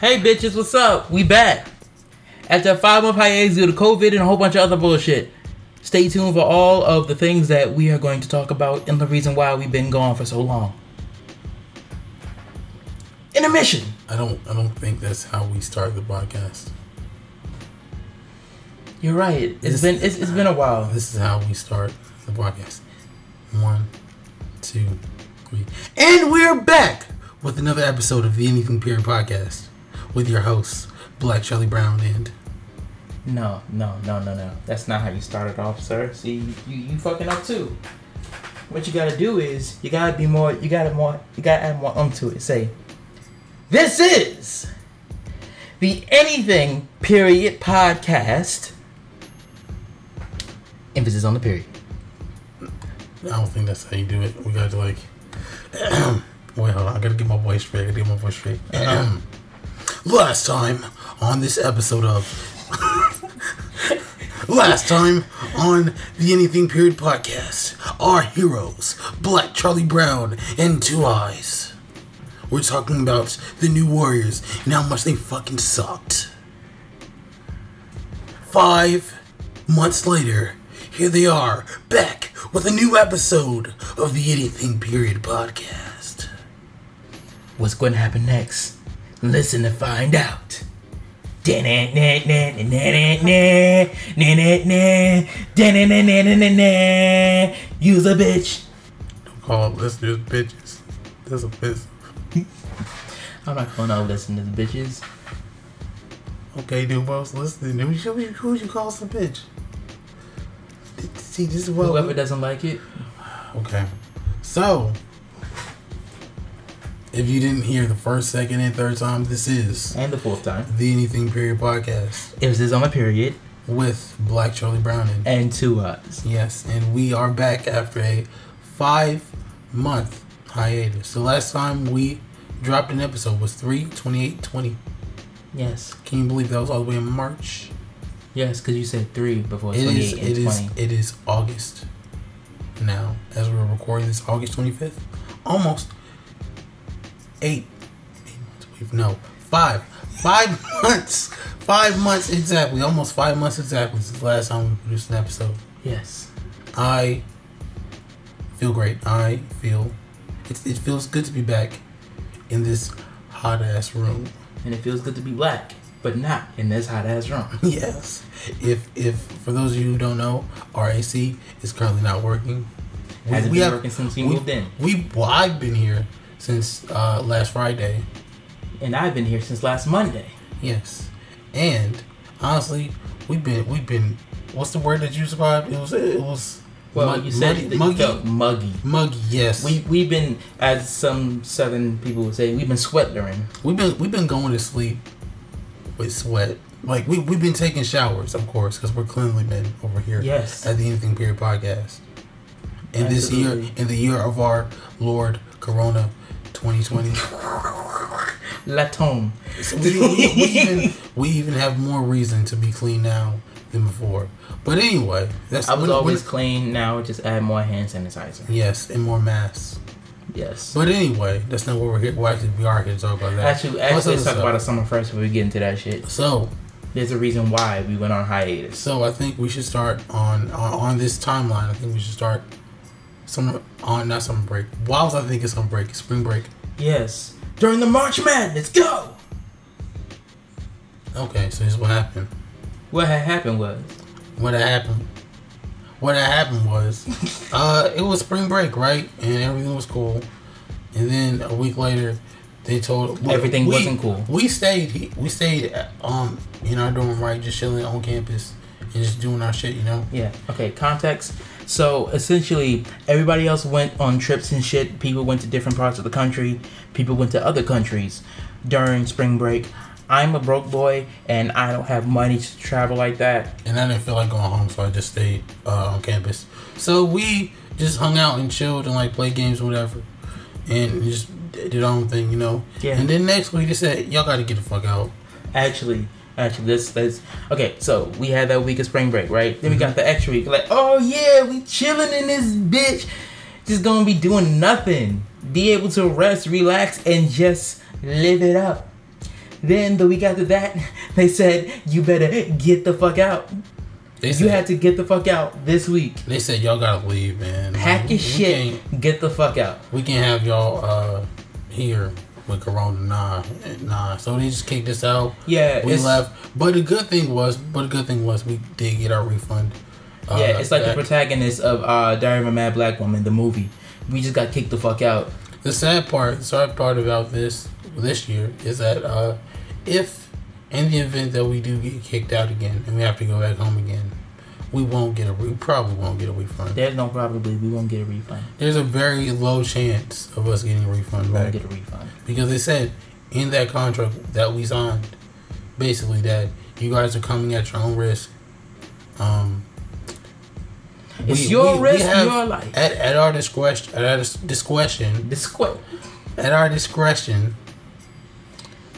Hey bitches, what's up? We back. After a five month hiatus due to COVID and a whole bunch of other bullshit. Stay tuned for all of the things that we are going to talk about and the reason why we've been gone for so long. Intermission. I don't. I don't think that's how we start the podcast. You're right. It's This- been it's, it's been a while. This is how we start the podcast. One, two, three, and we're back with another episode of the Anything Period podcast with your hosts Black Charlie Brown and No, no, no, no, no. That's not how you started off, sir. See, you, you, you fucking up too. What you gotta do is you gotta be more. You gotta more. You gotta add more um to it. Say, this is the Anything Period podcast. Emphasis on the period. I don't think that's how you do it. We gotta like. Wait, hold on. I gotta get my voice straight. I gotta get my voice straight. Last time on this episode of. Last time on the Anything Period podcast, our heroes, Black Charlie Brown and Two Eyes. We're talking about the new Warriors and how much they fucking sucked. Five months later, here they are, back with a new episode of the Anything Period podcast. What's going to happen next? Listen to find out. Use a bitch. Don't call listeners bitches. That's offensive. I'm not gonna listen to the bitches. Okay, dude, boss, listening. Who we, who you call some bitch? See, this is what. Whoever doesn't like it, Okay. So, if you didn't hear the first, second, and third time, this is and the fourth time. the Anything Period podcast Emphasis on the period with Black Charlie Brown and and to us. Yes, and we are back after a five month hiatus. The last time we dropped an episode was 3 28 20. Yes, Can you believe that was all the way in March? yes, because you said three before It is 28 and it is 20. it is August now as we're recording this August 25th. Almost eight, eight months. We've no five five months five months exactly almost five months exactly since the last time we produced an episode. Yes, I feel great. I feel it, it feels good to be back in this hot ass room. and it feels good to be black, but not in this hot ass room. Yes. If if for those of you who don't know, our AC is currently not working. We- Hasn't we been have- working since we we- moved in, We well, I've been here since uh, last Friday. and I've been here since last Monday. Yes. And honestly, we've been we've been what's the word that you described? It was it was Well, mug- you said muddy- that you muggy. felt muggy. Muggy, yes. We we've been, as some southern people would say, we've been sweatering. We've been we've been going to sleep with sweat. Like we we've been taking showers, of course, because we're cleanly men over here. Yes. At the Anything Period podcast. In this year, in the year of our Lord Corona, 2020, Laton. so we, we, we even we even have more reason to be clean now than before. But anyway, that's I was when- always when- clean. Now just add more hand sanitizer. yes, and more masks. Yes. But anyway, that's not what we're here. Well, actually, we are here to talk about that. Actually, actually, let's talk so- about the summer first before we get into that shit. So, There's a reason why we went on hiatus. So I think we should start on on, on this timeline. I think we should start summer on not summer break. Why was I thinking summer break? Spring break. Yes. During the March Madness, go! Okay, so here's what happened. What had happened was, What had happened? What had happened was, uh, it was spring break, right? And everything was cool. And then a week later, they told Everything we- wasn't cool. We stayed. We stayed um in our dorm, right? Just chilling on campus and just doing our shit, you know. yeah. Okay, context. So essentially, everybody else went on trips and shit. People went to different parts of the country. People went to other countries during spring break. I'm a broke boy and I don't have money to travel like that. and I didn't feel like going home, so I just stayed uh, on campus. So we just hung out and chilled and like played games or whatever, and just did our own thing, you know. Yeah. And then next week they said, "Y'all got to get the fuck out." Actually, actually, this this okay. So we had that week of spring break, right? Then we got the extra week. Like, oh yeah, we chilling in this bitch, just gonna be doing nothing. Be able to rest, relax, and just live it up. then the week after that, they said you better get the fuck out. They said, You had to get the fuck out this week. they said y'all gotta leave, man. Pack Like, your shit. Get the fuck out. We can't have y'all uh here with Corona. Nah, nah. So they just kicked us out. Yeah, we left. But the good thing was, but the good thing was, we did get our refund. Uh, Yeah, it's like the protagonist of uh, Diary of a Mad Black Woman, the movie. We just got kicked the fuck out. The sad part, the sad part about this this year is that uh, if in the event that we do get kicked out again and we have to go back home again, we won't get a we probably won't get a refund. There's no probably we won't get a refund. There's a very low chance of us getting a refund We won't back get a refund. because they said in that contract that we signed, basically that you guys are coming at your own risk. Um, It's we- your we- we risk, have- your life. at, at our discretion, at our discretion, squat. at our discretion,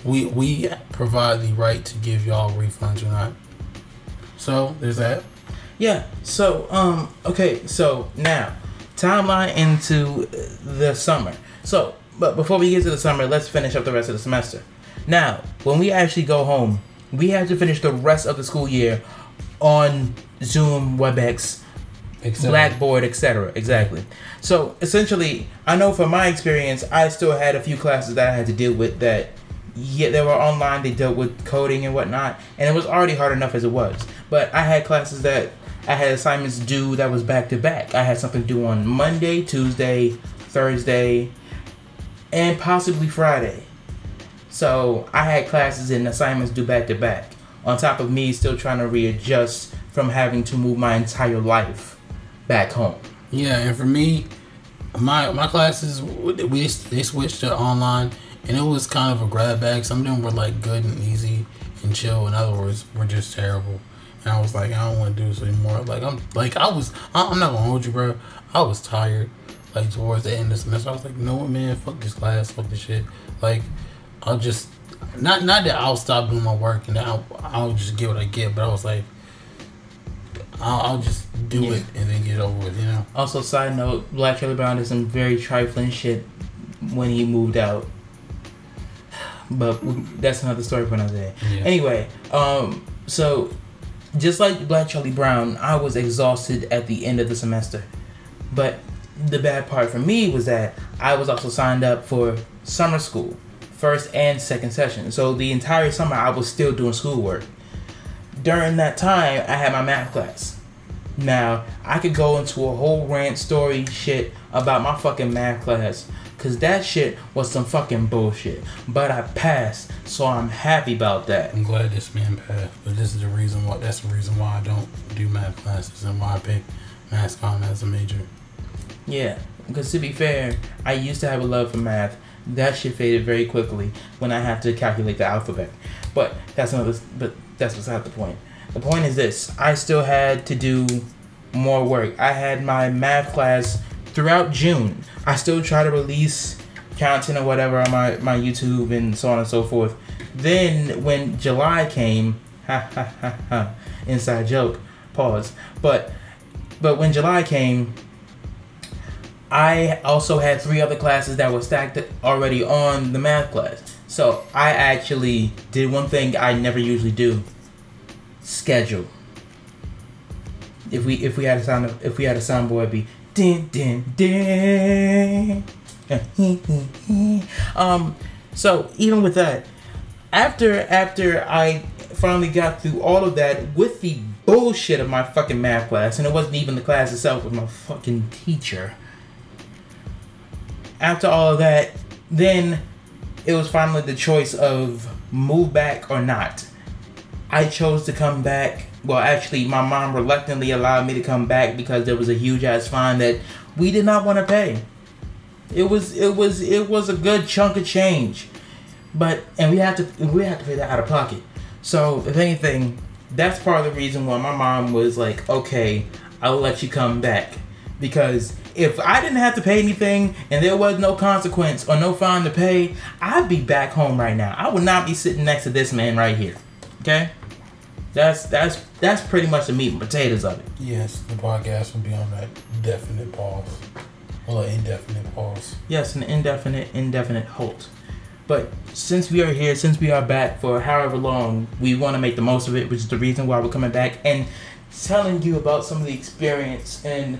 we we provide the right to give y'all refunds or not. So there's that. Yeah. So, um, okay. So now, timeline into the summer. So, but before we get to the summer, let's finish up the rest of the semester. Now, when we actually go home, we have to finish the rest of the school year on Zoom, WebEx, Blackboard, etc. Exactly. So essentially, I know from my experience, I still had a few classes that I had to deal with that. Yeah, they were online. They dealt with coding and whatnot, and it was already hard enough as it was. But I had classes that I had assignments due that was back to back. I had something due on Monday, Tuesday, Thursday, and possibly Friday. So I had classes and assignments due back to back. On top of me still trying to readjust from having to move my entire life back home. Yeah, and for me, my my classes we they switched to online, and it was kind of a grab bag. Some of them were like good and easy and chill, and other words were just terrible. And I was like, I don't want to do this anymore. Like I'm like I was I'm not gonna hold you, bro. I was tired. Like towards the end of the semester, I was like, no man, fuck this class, fuck this shit. Like I'll just not not that I'll stop doing my work and I'll I'll just get what I get, but I was like. I'll, I'll just do Yeah. it and then get over with, you know. Also, side note, Black Charlie Brown did some very trifling shit when he moved out. But that's another story for another day. Yeah. Anyway, um, so just like Black Charlie Brown, I was exhausted at the end of the semester. But the bad part for me was that I was also signed up for summer school, first and second session. So the entire summer I was still doing schoolwork. During that time, I had my math class. Now, I could go into a whole rant story shit about my fucking math class. Cause that shit was some fucking bullshit. But I passed, so I'm happy about that. I'm glad this man passed, but this is the reason why. That's the reason why I don't do math classes and why I pick mass comm as a major. Yeah, because to be fair, I used to have a love for math. That shit faded very quickly when I have to calculate the alphabet. But that's another. But that's beside the point. The point is this: I still had to do more work. I had my math class throughout June. I still try to release content or whatever on my my YouTube and so on and so forth. Then when July came, ha ha ha ha, inside joke. Pause. But but when July came, I also had three other classes that were stacked already on the math class. So I actually did one thing I never usually do: schedule. If we if we had a sound if we had a soundboard, it'd be din din din. um, so even with that, after after I finally got through all of that with the bullshit of my fucking math class, and it wasn't even the class itself, it was my fucking teacher. After all of that, then it was finally the choice of move back or not. I chose to come back. Well, actually, my mom reluctantly allowed me to come back because there was a huge ass fine that we did not want to pay. It was it was it was a good chunk of change, but and we had to we had to pay that out of pocket. So if anything, that's part of the reason why my mom was like, okay, I'll let you come back, because if I didn't have to pay anything and there was no consequence or no fine to pay, I'd be back home right now. I would not be sitting next to this man right here. Okay, that's that's that's pretty much the meat and potatoes of it. Yes, the podcast will be on that definite pause. Well, an indefinite pause. Yes, an indefinite, indefinite halt. But since we are here, since we are back for however long, we want to make the most of it, which is the reason why we're coming back and telling you about some of the experience and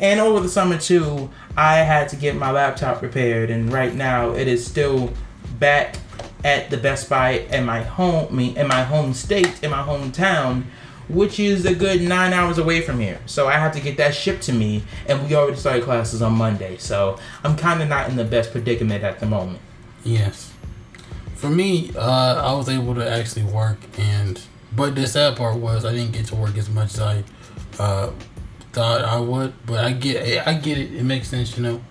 and over the summer too. I had to get my laptop repaired, and right now it is still back at the Best Buy in my home, in my home state, in my hometown, which is a good nine hours away from here. So I have to get that shipped to me, and we already started classes on Monday. So I'm kind of not in the best predicament at the moment. Yes. For me, uh, I was able to actually work, and but the sad part was I didn't get to work as much as I uh, thought I would. But I get, I get it. It makes sense, you know.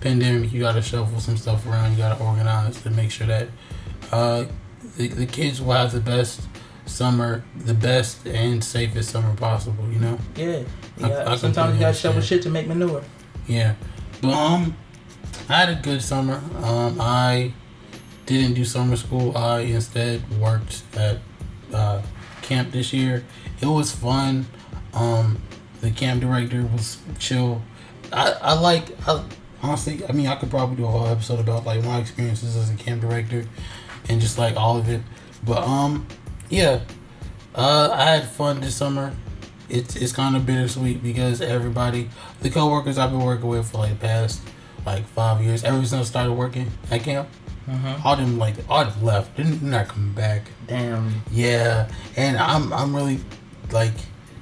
Pandemic, you gotta shuffle some stuff around. You gotta organize to make sure that uh, the, the kids will have the best summer, the best and safest summer possible. You know. Yeah, yeah. I Sometimes you gotta shovel shit to make manure. Yeah, but um, I had a good summer. Um, I didn't do summer school. I instead worked at uh, camp this year. It was fun. Um, the camp director was chill. I I like I, honestly. I mean, I could probably do a whole episode about like my experiences as a camp director and just like all of it. But um, yeah, uh, I had fun this summer it's it's kind of bittersweet because everybody, the coworkers I've been working with for like the past like five years, ever since I started working at camp, Mm-hmm. all them like all them left, they're not coming back. Damn. Yeah, and I'm I'm really like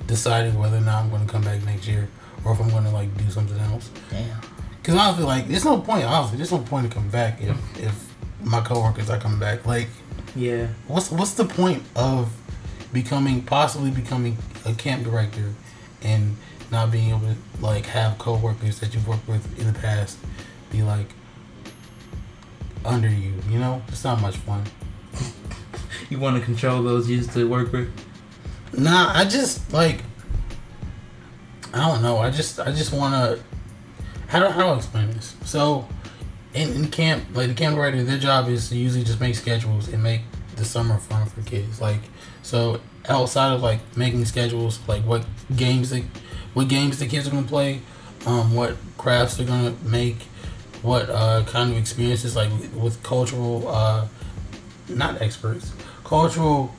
deciding whether or not I'm going to come back next year or if I'm going to like do something else. Damn. Cause honestly, like there's no point. Honestly, there's no point to come back if if my coworkers are coming back. Like Yeah. what's what's the point of becoming possibly becoming a camp director and not being able to like have coworkers that you've worked with in the past be like under you you know it's not much fun You want to control those you used to work with? nah i just like i don't know i just i just want to how do, how do i explain this so in, in camp like the camp director their job is to usually just make schedules and make the summer fun for kids. Like so outside of like making schedules like what games they what games the kids are gonna play um what crafts they're gonna make what uh kind of experiences like with, with cultural uh not experts cultural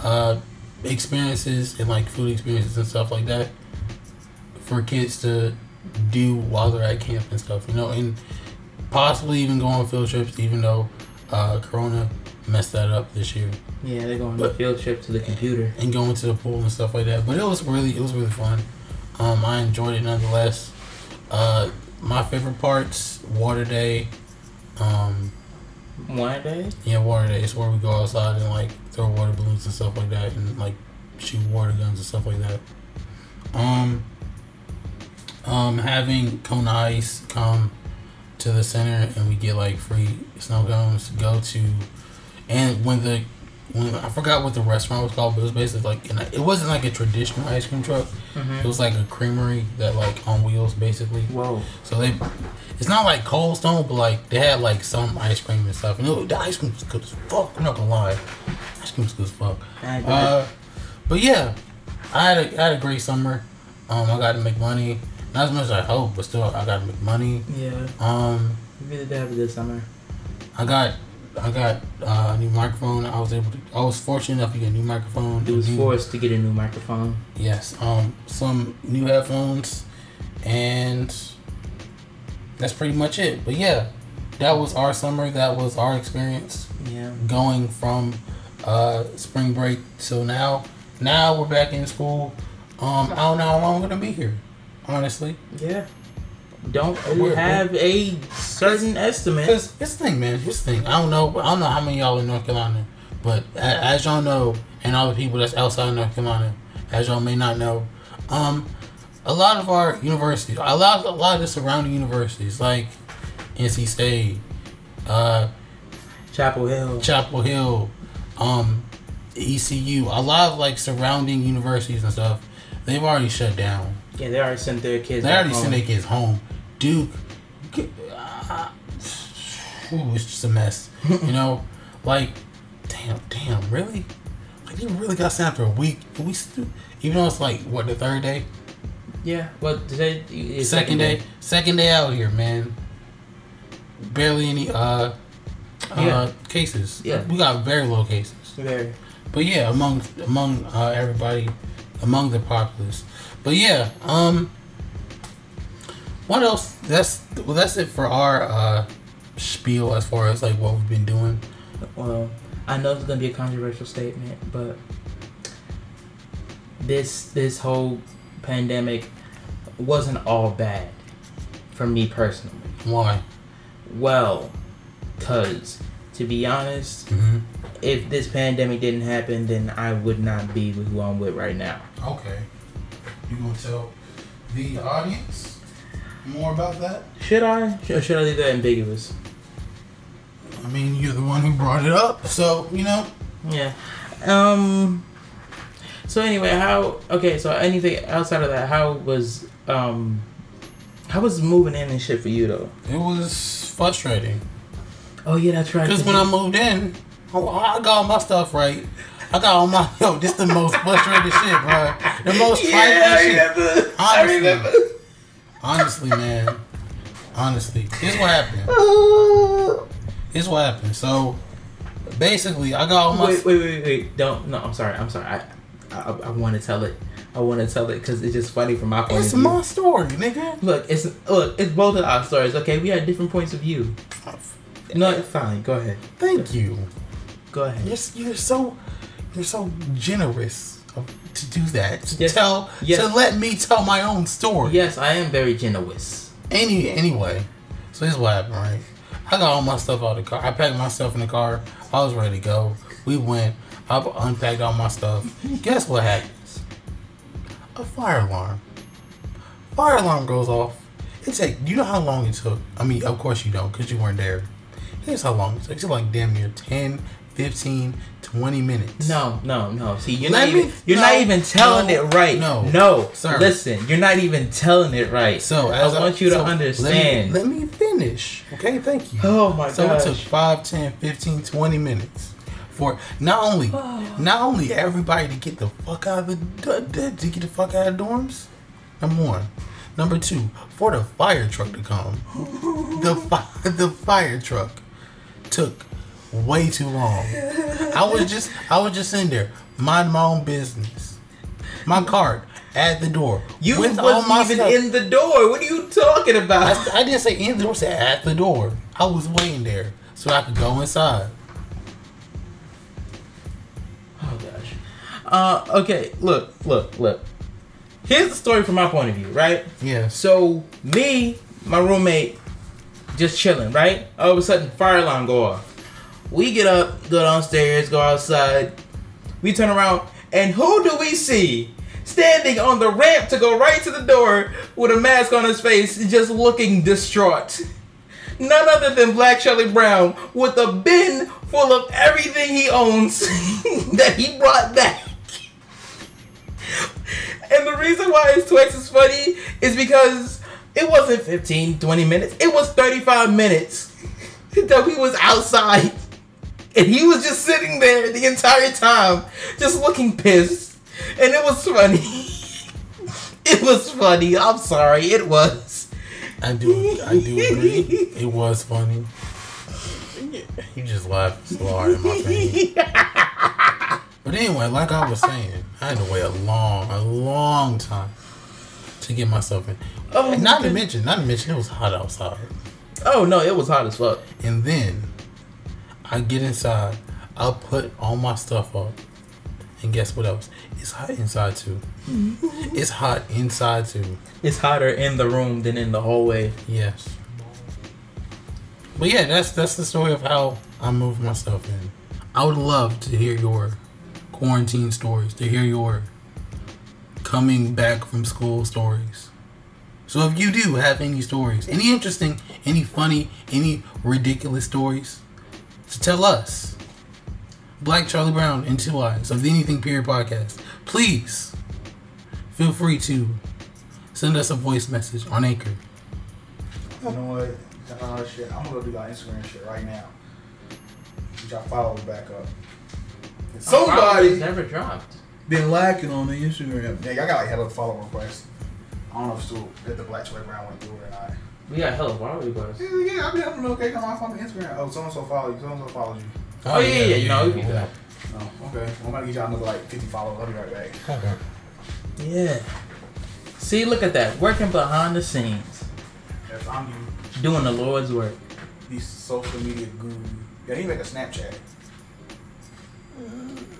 uh experiences and like food experiences and stuff like that for kids to do while they're at camp and stuff you know and possibly even go on field trips even though uh corona messed that up this year Yeah, they're going on But- a field trip to the computer. and going to the pool and stuff like that. But it was really it was really fun. Um, I enjoyed it nonetheless. Uh, my favorite parts: water day. Um, One day? yeah, water day is where we go outside and like throw water balloons and stuff like that, and like shoot water guns and stuff like that. Um, um, having Kona Ice come to the center and we get like free snow cones to go to, and when the when I forgot what the restaurant was called, but it was basically like an, it wasn't like a traditional ice cream truck. It Mm-hmm. was like a creamery that like on wheels basically. Whoa. So they, it's not like Cold Stone, but like they had like some ice cream and stuff. And it, the ice cream was good as fuck. I'm not gonna lie, ice cream was good as fuck. Uh, but yeah, I had a I had a great summer. Um, I got to make money, not as much as I hope, but still I got make money. yeah, Um, you really did have it this summer. I got I got uh, a new microphone. I was able to. I was fortunate enough to get a new microphone. It was new- forced to get a new microphone. Yes. Um, some new headphones, and that's pretty much it. But yeah, that was our summer. That was our experience Yeah. going from uh, spring break till now. Now we're back in school. Um, I don't know how long I'm gonna be here. Honestly, Yeah. Don't We're- have a certain estimate. because this thing, man, this thing. I don't know. I don't know how many y'all in North Carolina, but as y'all know, and all the people that's outside of North Carolina, as y'all may not know, um, a lot of our universities, a lot, a lot of the surrounding universities, like NC State, uh, Chapel Hill. Chapel Hill, um, ECU, a lot of like surrounding universities and stuff, they've already shut down. Yeah, they already sent their kids. They already home. sent their kids home. Duke, uh, ooh, it's just a mess. you know, like, damn, damn, really? Like, you really got sent after a week? We still, even though it's like what the third day, Yeah. What today? is second day, second day out here, man. barely any uh, uh Yeah. cases. Yeah. we got very low cases. Very. But yeah, among among uh, everybody, among the populace. But yeah, um, what else? That's well, that's it for our uh spiel as far as like what we've been doing. Well, I know it's gonna be a controversial statement, but this this whole pandemic wasn't all bad for me personally. Why? Well, cause to be honest, Mm-hmm. if this pandemic didn't happen, then I would not be with who I'm with right now. Okay, you gonna tell the audience more about that? Should I? Or should I leave that ambiguous? I mean, you're the one who brought it up, so you know. Yeah. Um. So anyway, how? Okay, so anything outside of that, how was um, how was moving in and shit for you though? It was frustrating. Oh yeah, that's right. Because when I moved in, oh, I got all my stuff right. I got all my yo. This the most frustrated shit, bro. The most yeah, frightening shit. remember. I Honestly. remember. Honestly, man. Honestly, here's what happened. Here's what happened. So, basically, I got all my. wait, wait, wait, wait! Don't. No, I'm sorry. I'm sorry. I, I, I want to tell it. I want to tell it because it's just funny from my point It's of view. It's my story, nigga. Look, it's look, it's both of our stories. Okay, we had different points of view. Oh, no, fine. Go ahead. Thank you. Go ahead. You're, you're so you're so generous to do that. To Yes. tell Yes. to let me tell my own story. Yes, I am very generous. Any anyway, so here's what happened, right? I got all my stuff out of the car. I packed myself in the car. I was ready to go. We went. I unpacked all my stuff. Guess what happens? A fire alarm. Fire alarm goes off. It take. You know how long it took? I mean, of course you don't, because you weren't there. Here's how long it took. It took like damn near 10, 15, 20 minutes. No, no, no. See, you're Let not me- even you're no, not even telling no, it right. no, no, sir. Listen, you're not even telling it right. So I want you to understand. Let me, let me finish. Okay, thank you. oh my god. So gosh. it took 5, 10, 15, 20 minutes for not only not only everybody to get the fuck out of the to get the fuck out of dorms. Number one. Number two, for the fire truck to come. The fi- the fire truck took way too long. I was just I was just in there, mind my own business. My card at the door. you with wasn't even stuff. in the door. What are you talking about? I, I didn't say in the door, I said at the door. I was waiting there so I could go inside. Oh gosh. Uh, okay. Look, look, look. Here's the story from my point of view, right? Yeah. So me, my roommate, just chilling, right? All of a sudden, fire alarm go off. We get up, go downstairs, go outside. We turn around, and who do we see? Standing on the ramp to go right to the door with a mask on his face, just looking distraught. None other than Black Charlie Brown with a bin full of everything he owns that he brought back. And the reason why it's twice as funny is because it wasn't 15, 20 minutes. It was 35 minutes that we was outside. And he was just sitting there the entire time, just looking pissed. And it was funny. it was funny. I'm sorry. It was. I do I do agree. It was funny. You just laughed so hard in my face. But anyway, like I was saying, I had to wait a long, a long time to get myself in. Oh, not to mention, not to mention, it was hot outside. Oh no, it was hot as fuck. And then I get inside, I'll put all my stuff up. And guess what else? It's hot inside too. Mm-hmm. it's hot inside too. It's hotter in the room than in the hallway. Yes. But yeah, that's that's the story of how I moved my stuff in. I would love to hear your quarantine stories, to hear your coming back from school stories. So if you do have any stories, any interesting, any funny, any ridiculous stories, to tell us. Black Charlie Brown and Two Eyes of the Anything Period podcast. Please feel free to send us a voice message on Anchor. You know what? Uh, shit, I'm gonna go do my Instagram shit right now. Y'all follow back up. And It's somebody never dropped. been lacking on the Instagram. Yeah, y'all got like hella follow requests. I don't know if still if the Black Charlie Brown went through it or not. We got hella followers. Yeah, yeah, I've been up notification on my phone and Instagram. Oh, so and so follow you. So and so follows you. Oh, yeah, yeah, you know, we can do that. Oh, okay. Well, I'm gonna get y'all another like 50 followers. I'll be right back. Okay. Yeah. See, look at that. Working behind the scenes. Yes, I'm you. Doing the Lord's work. These social media guru. Yeah, he make a Snapchat.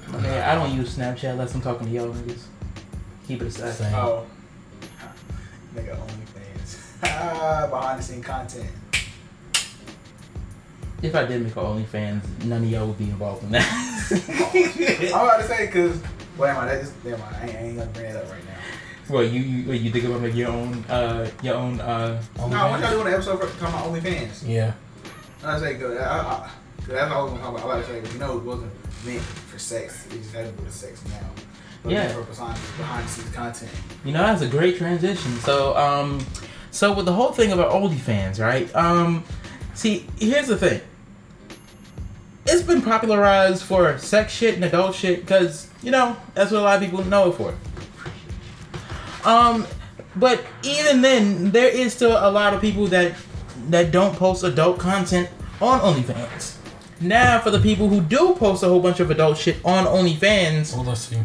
Man, I don't use Snapchat unless I'm talking to y'all niggas. Keep it aside. Oh. Same. Oh. Nigga OnlyFans. Behind the scene content. If I did make a OnlyFans, none of y'all would be involved in that. I'm about to say, cause, well, am I? That just, never mind. I ain't, I ain't gonna bring it up right now. well, you you you think about making your own uh your own uh No, I want y'all doing an episode for talking about OnlyFans. Yeah. I say, cause, I, I, cause that's all I was gonna talk about. I like to say, but you know, it wasn't meant for sex. It just had to do with sex now. But Yeah. For behind, behind the scenes content. You know, that's a great transition. So, um, so with the whole thing about OnlyFans, right? Um, see, here's the thing. It's been popularized for sex shit and adult shit because you know that's what a lot of people know it for. Um, but even then, there is still a lot of people that that don't post adult content on OnlyFans. Now, for the people who do post a whole bunch of adult shit on OnlyFans, let's see.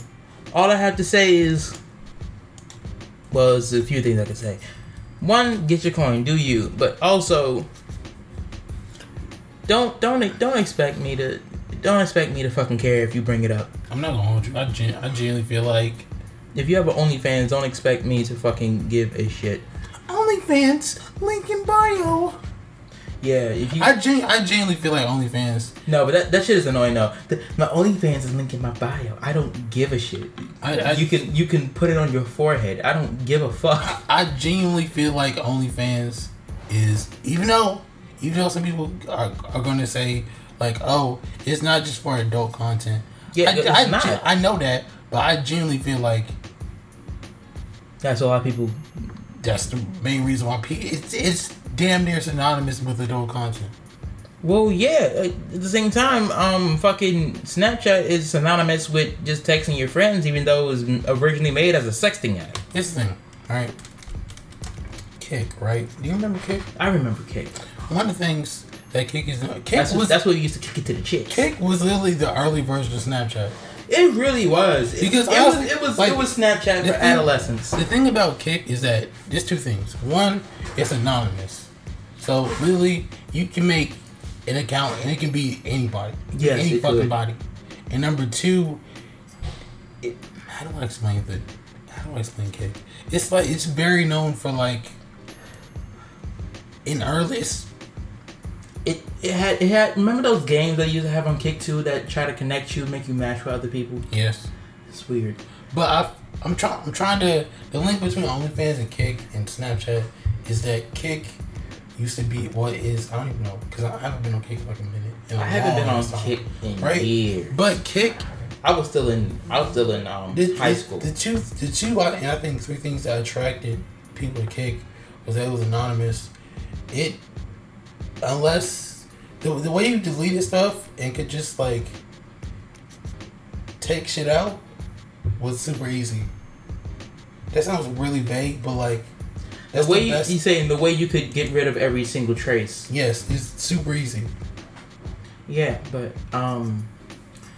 all I have to say is, well, there's a few things I can say. One, get your coin, do you? But also, don't don't don't expect me to don't expect me to fucking care if you bring it up. I'm not gonna hold you. I, gen- I genuinely feel like If you have an OnlyFans, don't expect me to fucking give a shit. OnlyFans link in bio. Yeah, if you I gen- I genuinely feel like OnlyFans. no, but that, that shit is annoying though. The, my OnlyFans is linked in my bio. I don't give a shit. I, I you can you can put it on your forehead. I don't give a fuck. I genuinely feel like OnlyFans is even though even though some people are, are going to say like oh it's not just for adult content. Yeah, I, it's I, not. I know that, but I genuinely feel like That's a lot of people that's the main reason why pe- it's it's damn near synonymous with adult content. Well, yeah. uh, At the same time, um, fucking Snapchat is synonymous with just texting your friends, even though it was originally made as a sexting app. This thing, right? Kik, right? Do you remember Kik? I remember Kik. One of the things that Kik is Kik That's was that's what we used to kick it to the chicks. Kik was literally the early version of Snapchat. It really was Because it, I was was- it was like, it was Snapchat for thing- adolescents. The thing about Kik is that there's two things. One, it's anonymous, so literally you can make an account and it can be anybody, Yes, any fucking could. body. And number two, it, how do I explain the? How do I explain Kik? It's like it's very known for like in early. It's, It it had it had remember those games they used to have on Kik too that try to connect you, make you match with other people. yes, It's weird. but I, I'm trying. I'm trying to. The link between OnlyFans and Kik and Snapchat is that Kik used to be what is I don't even know because I haven't been on Kik for like a minute. I haven't been on time. Kik in Right. years. But Kik, I was still in I was still in um the, high school. The two, the two, I, and I think three things that attracted people to Kik was that it was anonymous. It, unless the the way you deleted stuff and could just like take shit out was super easy. That sounds really vague, but like the way the you, you saying the way you could get rid of every single trace. yes, it's super easy. Yeah, but um,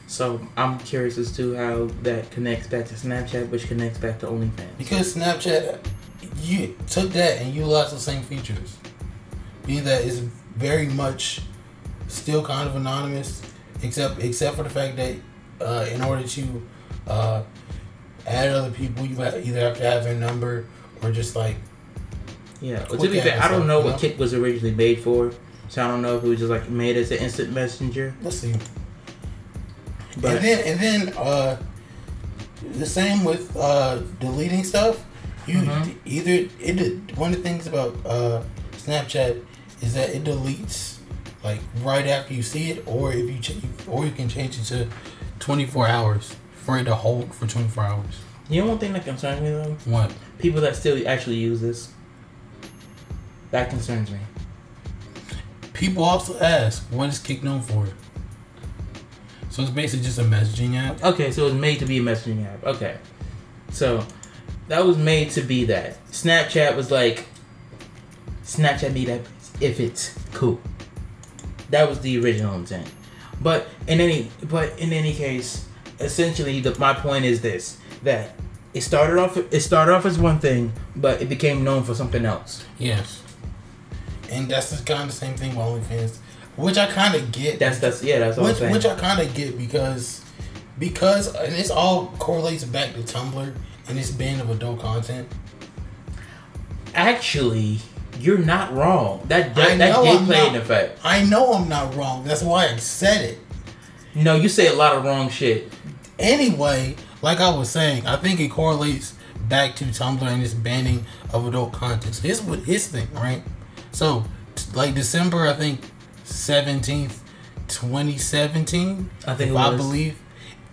so I'm curious as to how that connects back to Snapchat, which connects back to OnlyFans. Because Snapchat, you took that and utilized the same features. Meaning that it's very much still kind of anonymous, except except for the fact that uh, in order to uh, add other people, you either have to have their number or just like Yeah, but to be fair, I don't know what Kik was originally made for, so I don't know if it was just like made as an instant messenger. let's see. But and then and then uh, the same with uh, deleting stuff. You Mhm. either it one of the things about uh, Snapchat is that it deletes like right after you see it, or if you ch- or you can change it to twenty four hours for it to hold for twenty four hours. you know one thing that concerns me though, What? people that still actually use this. That concerns me. People also ask, what is Kik known for? So it's basically just a messaging app. Okay, so it was made to be a messaging app. Okay, so that was made to be that. Snapchat was like, Snapchat me that if it's cool. That was the original intent. But in any but in any case, essentially the, my point is this that it started off it started off as one thing, but it became known for something else. Yes. And that's the kind of the same thing with OnlyFans, which I kind of get. That's that's yeah, that's which saying. which I kind of get because because and this all correlates back to Tumblr and this ban of adult content. Actually, you're not wrong. That that, that did I'm play not- an effect. I know I'm not wrong. That's why I said it. No, you say a lot of wrong shit. Anyway, like I was saying, I think it correlates back to Tumblr and this banning of adult content. So here's what his thing, right? So, like December, I think seventeenth, twenty seventeen. I think if it I believe.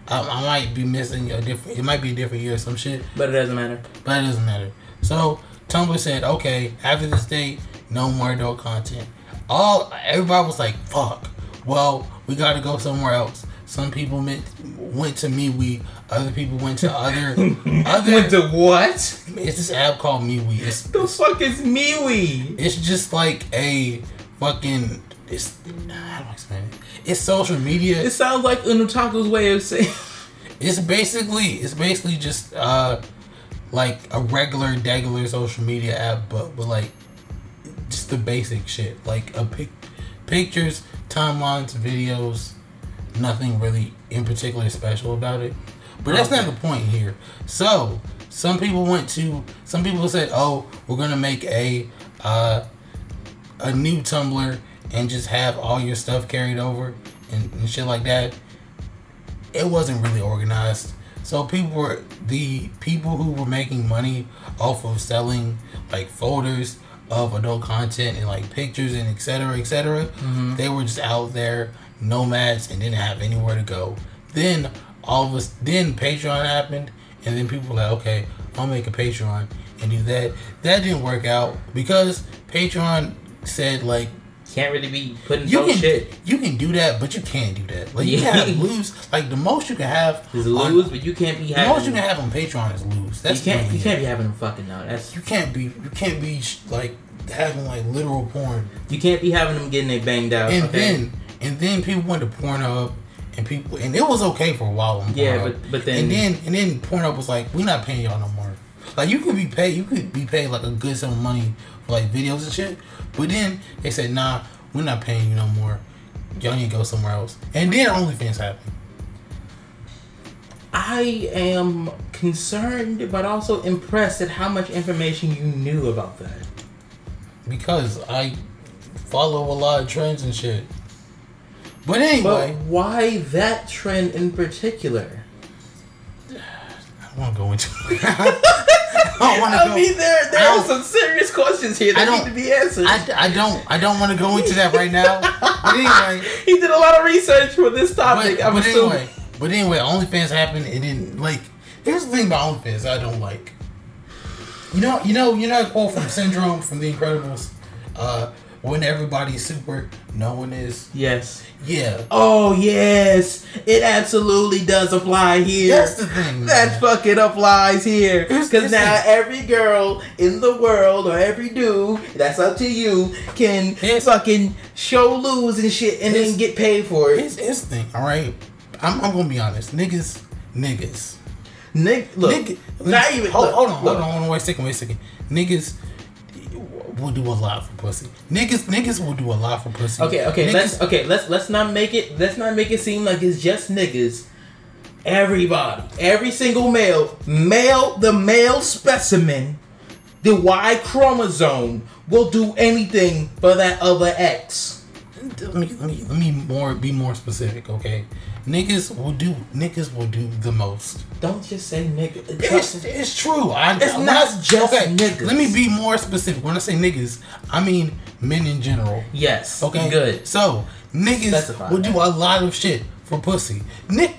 I, I might be missing a different. It might be a different year or some shit, But it doesn't matter. but it doesn't matter. So Tumblr said, okay, after this date, no more adult content. All everybody was like, fuck. Well, we got to go somewhere else. Some people meant, went to MeWe. Other people went to other other. Went to what? it's this app called MeWe. It's The fuck is MeWe? it's just like a fucking. It's how do I explain it? It's social media. It sounds like Unutaku's way of saying. It's basically it's basically just uh like a regular regular social media app, but but like just the basic shit like a pic pictures, timelines, videos, nothing really in particular special about it. But that's not the point here. So some people went to some people said, oh, we're gonna make a uh a new Tumblr and just have all your stuff carried over and, and shit like that it wasn't really organized. So people were the people who were making money off of selling like folders of adult content and like pictures and etc. cetera, et cetera. They were just out there nomads and didn't have anywhere to go. Then all of us, then Patreon happened, and then people were like, okay, I'll make a Patreon and do that. That didn't work out because Patreon said like Can't really be putting you can shit. you can do that, but you can't do that. Like you can't lose like the most you can have Is on- lose, but you can't be the having. most you can have on Patreon is lose. That's you can't. You can't be having them fucking now. That's You can't be you can't be like having like literal porn. you can't be having them getting it banged out. And okay? then and then people went to Pornhub and people and it was okay for a while on Yeah, Pornhub. but- but then- and then and then Pornhub was like, we're not paying y'all no more. Like you could be paid you could be paid like a good sum of money for like videos and shit. But then they said, nah, we're not paying you no more. Y'all need to go somewhere else. And then OnlyFans happened. I am concerned, but also impressed at how much information you knew about that. because I follow a lot of trends and shit. But But anyway, why that trend in particular? I don't want to go into it. I don't want to I go. mean, there there are some serious questions here that need to be answered. I, I don't I don't want to go into that right now. But anyway, he did a lot of research for this but, topic. I'm but anyway, but anyway, OnlyFans happened. It didn't like. Here's the thing about OnlyFans I don't like. You know, you know, you know, a quote from Syndrome from The Incredibles. Uh, when everybody's super, no one is. Yes. Yeah, Oh yes, it absolutely does apply here. that's the thing. That fucking applies here. Because now the- every girl in the world or every dude, that's up to you, can fucking show lose and shit and then get paid for it. The thing, all right. I'm, I'm gonna be honest, niggas, niggas, Nick, look, nigga. not even. Hold, look, hold on, look. hold on, hold on. Wait a second, wait a second. Niggas will do a lot for pussy. Niggas, niggas will do a lot for pussy. Okay, okay, Niggas- let's okay, let's let's not make it let's not make it seem like it's just niggas. Everybody, every single male, male, the male specimen, the Y chromosome will do anything for that other X. Let me, let me, let me more be more specific. Okay, niggas will do, niggas will do the most. Don't just say nigga. It's, it's true. I, It's when not I- just niggas. Let me be more specific. When I say niggas, I mean men in general. Yes. Okay. Good. So niggas Specify will do a lot of shit for pussy. Nick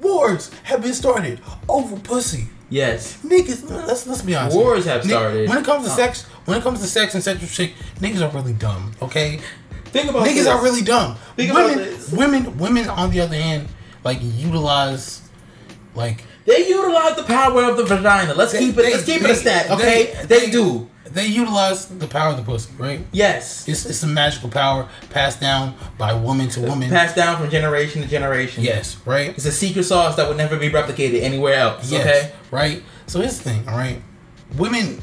wars have been started over pussy. Yes. Niggas, let's let's be honest. Wars have Nick, started. When it comes to sex, when it comes to sex and sexual shit, niggas are really dumb. Okay, Think about niggas this. are really dumb. Think about women, women, women. On the other hand, like utilize Like They utilize the power of the vagina. Let's They- keep it. they- let's keep they- it a stat. Okay, they- do. they utilize the power of the pussy, right? Yes. It's it's a magical power passed down by woman to woman. Passed down from generation to generation. yes, right. It's a secret sauce that would never be replicated anywhere else. Yes, Okay. right. So here's the thing, all right. Women,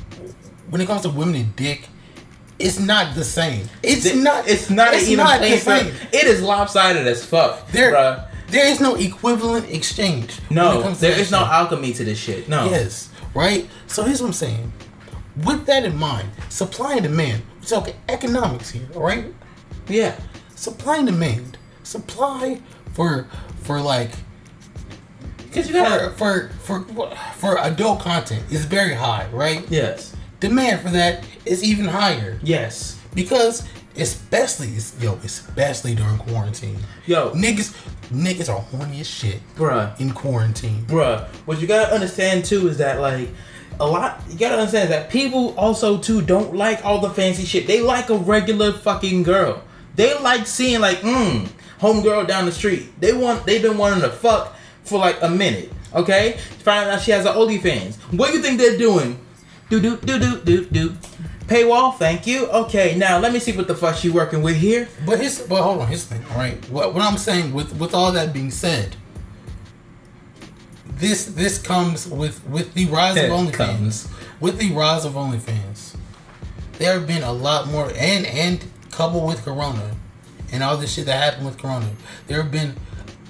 when it comes to women and dick, it's not the same. It's Th- not. It's not It's even not the same. It is lopsided as fuck, There, bruh. there is no equivalent exchange. No, there is no alchemy to this shit. No. Yes, right. So here's what I'm saying. With that in mind, supply and demand. We're talking economics here, all right? Yeah. Supply and demand. Supply for for like Because you for gotta. for for for adult content is very high, right? Yes. Demand for that is even higher Yes. because especially yo, especially during quarantine, Yo, niggas niggas are horny as shit bruh. in quarantine. Bruh, what you gotta understand too is that like a lot you gotta understand that people also too don't like all the fancy shit. They like a regular fucking girl. They like seeing like mm homegirl down the street. They want they've been wanting to fuck for like a minute. Okay? Find out she has an OnlyFans. What do you think they're doing? Do do do do do do. Paywall, thank you. Okay, now let me see what the fuck she working with here. But his but hold on, his thing, all right. What what I'm saying with with all that being said, this this comes with with the rise of OnlyFans. comes. With the rise of OnlyFans, there have been a lot more, and and coupled with Corona, and all this shit that happened with Corona, there have been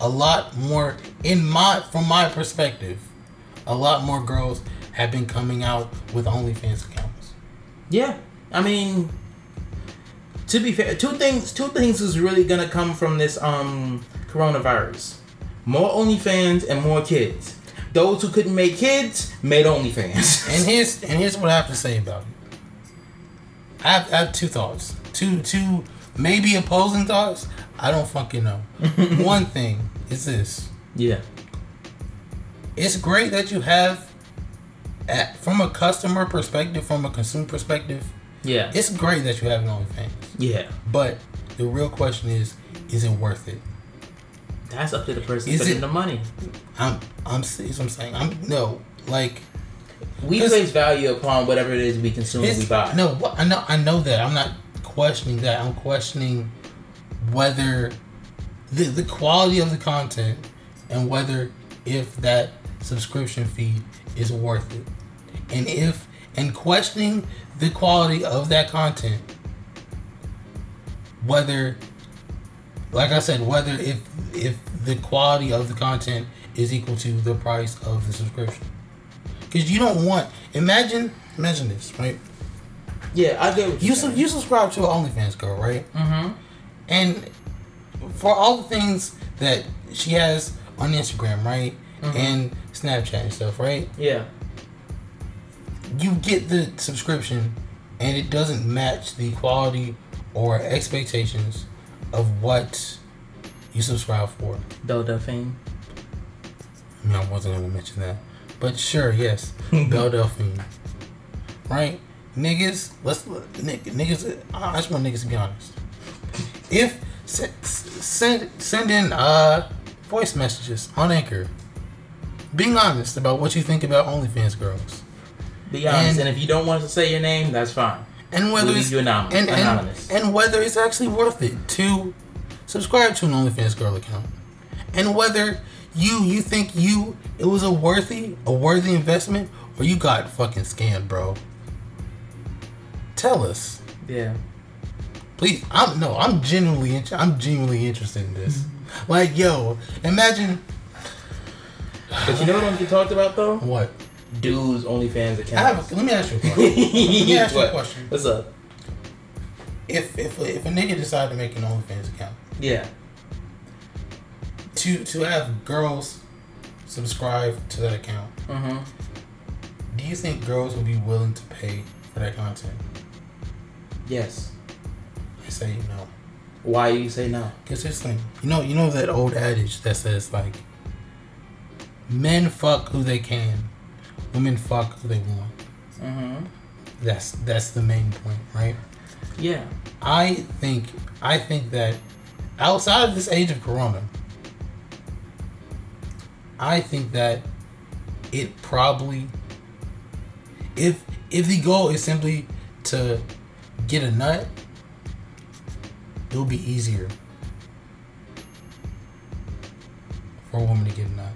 a lot more in my from my perspective, a lot more girls have been coming out with OnlyFans accounts. Yeah, I mean, to be fair, two things. Two things is really gonna come from this um coronavirus: more OnlyFans and more kids. Those who couldn't make kids made OnlyFans. And here's and here's what I have to say about it. I have, I have two thoughts, two two maybe opposing thoughts. I don't fucking know. One thing is this: yeah, it's great that you have, at, from a customer perspective, from a consumer perspective, yeah, it's great that you have an OnlyFans. yeah. But the real question is, is it worth it? That's up to the person Is spending it- the money. I'm I'm serious. I'm saying I'm no like We place value upon whatever it is we consume and we buy. No, I know, I know that. I'm not questioning that. I'm questioning whether the the quality of the content and whether if that subscription fee is worth it, and if and questioning the quality of that content, whether, like I said, whether if if the quality of the content is equal to the price of the subscription. Because you don't want imagine imagine this right Yeah, I do you su- you subscribe to an OnlyFans girl right Mm-hmm. and for all the things that she has on Instagram right Mhm. and Snapchat and stuff right Yeah. You get the subscription and it doesn't match the quality or expectations of what you subscribe for. Belle Delphine. I mean I wasn't gonna mention that. But sure yes Belle Delphine right? Niggas let's niggas I just want niggas to be honest. If send send send in uh voice messages on Anchor being honest about what you think about OnlyFans girls Be honest, And- and, if you don't want to say your name, that's fine. and whether We'll it's you anom- and, and, anonymous. and whether it's actually worth it to subscribe to an OnlyFans girl account, and whether you you think you it was a worthy a worthy investment or you got fucking scammed, bro. Tell us, Yeah. please. I'm no, I'm genuinely int- I'm genuinely interested in this. Like, yo, imagine But you know what we talked about though? what. Dudes OnlyFans accounts. I have. A, let me ask you a question. Let me ask you a question. What's up? If if if a nigga decided to make an OnlyFans account. Yeah. to to have girls subscribe to that account, Mm-hmm. do you think girls will be willing to pay for that content? Yes. I say no. Why you say no? Cause this thing, you know, you know that old adage that says like, men fuck who they can, women fuck who they want. Mm-hmm. That's that's the main point, right? Yeah. I think I think that outside of this age of corona, I think that it probably if if the goal is simply to get a nut, it'll be easier for a woman to get a nut than a man.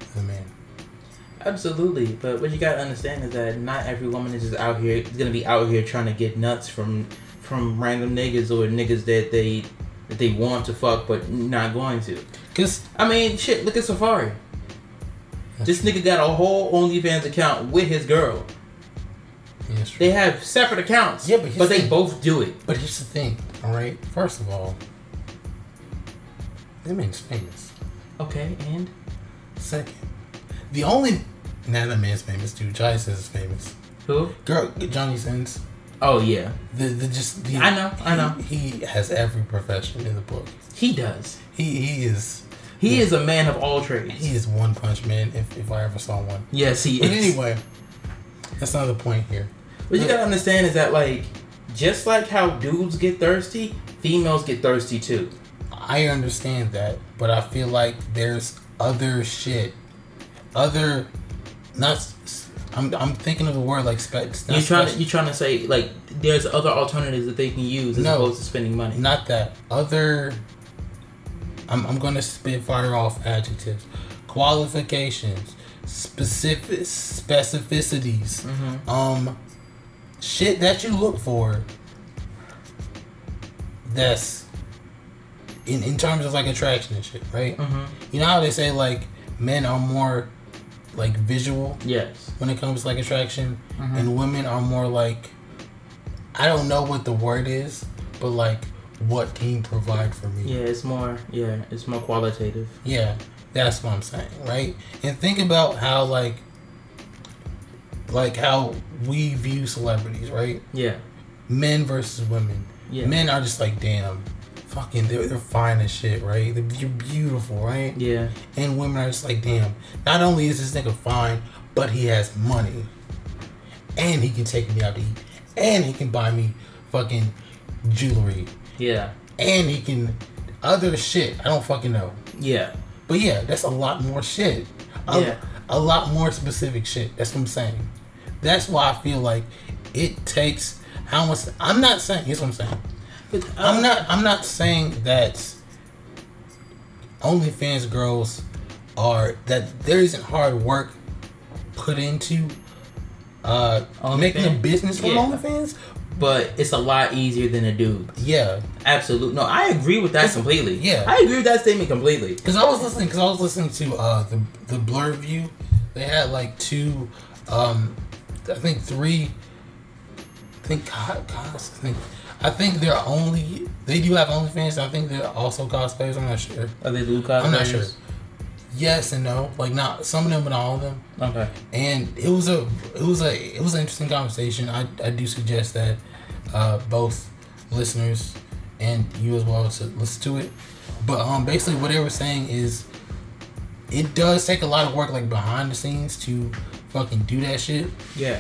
Absolutely, but what you gotta understand is that not every woman is just out here is gonna be out here trying to get nuts from from random niggas or niggas that they that they want to fuck but not going to. Cause I mean, shit. Look at Safari. This nigga got a whole OnlyFans account with his girl. yeah. They have separate accounts. Yeah, but but they the- both do it. But here's the thing, all right. First of all, that man's famous. Okay, and Second, the only now that man's famous too. Johnny Sins is famous. who? Girl, Johnny Sins. Oh yeah, The the just the I know, I know. He, he has every profession in the book. he does. He he is He is a man of all trades. he is one punch man if, if I ever saw one. yes, he But is. anyway, that's not the point here. What you gotta understand is that like, just like how dudes get thirsty, females get thirsty too. I understand that, but I feel like there's other shit, other not. I'm I'm thinking of a word like specs. You trying to you trying to say like there's other alternatives that they can use as No. opposed to spending money. Not that. Other. I'm, I'm to spit fire off adjectives. Qualifications. Specific specificities. Mm-hmm. Um, shit that you look for. That's in in terms of like attraction and shit, right? Mm-hmm. You know how they say like men are more like visual Yes. when it comes to like attraction, Mhm. and women are more like I don't know what the word is, but like what can you provide for me? Yeah, it's more. Yeah, it's more qualitative. Yeah, that's what I'm saying, right? And think about how like like how we view celebrities, right? Yeah. Men versus women. Yeah. Men are just like, damn, fucking, they're, they're fine as shit, right? They're, you're beautiful, right? Yeah. And women are just like, damn, not only is this nigga fine, but he has money. And he can take me out to eat. And he can buy me fucking jewelry. Yeah. And he can other shit. I don't fucking know. Yeah. But yeah, that's a lot more shit. A, Yeah. a lot more specific shit. That's what I'm saying. That's why I feel like it takes how much I'm not saying here's what I'm saying. But, uh, I'm not I'm not saying that OnlyFans girls are that there isn't hard work put into uh making a business from Yeah. OnlyFans. But it's a lot easier than a dude. Yeah, Absolutely. No, I agree with that completely. yeah. I agree with that statement completely. because I was listening because I was listening to uh the the Blur View. They had like two, um, I think three. I think God, God, I think I think they're only they do have OnlyFans. I think they're also cosplayers. I'm not sure. Are they Luke I'm not sure. Yes and no, like not some of them, but not all of them. Okay. And it was a it was a it was an interesting conversation. I, I do suggest that uh, both listeners and you as well to listen to it. But um, basically what they were saying is it does take a lot of work like behind the scenes to fucking do that shit. Yeah.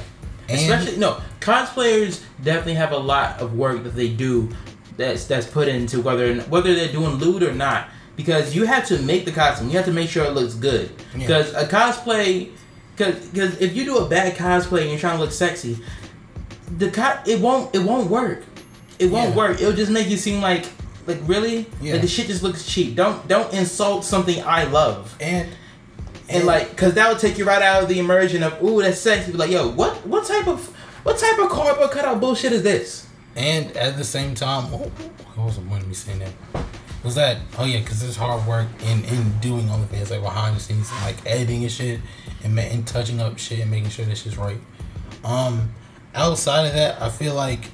And Especially no cosplayers definitely have a lot of work that they do that's that's put into whether whether they're doing lewd or not. Because you have to make the costume. You have to make sure it looks good. Yeah. because a cosplay because if you do a bad cosplay and you're trying to look sexy the co- it won't it won't work. It won't Yeah. work. It'll just make you seem like like really? Yeah. like the shit just looks cheap. Don't don't insult something I love. And and like because that would take you right out of the immersion of ooh that's sexy. Be like yo, what what type of what type of cardboard cutout bullshit is this? And at the same time, what was the point of me saying that? Was that oh yeah, because there's hard work in in doing OnlyFans like behind the scenes, like editing and shit, and and touching up shit and making sure this shit's right. Um, outside of that, I feel like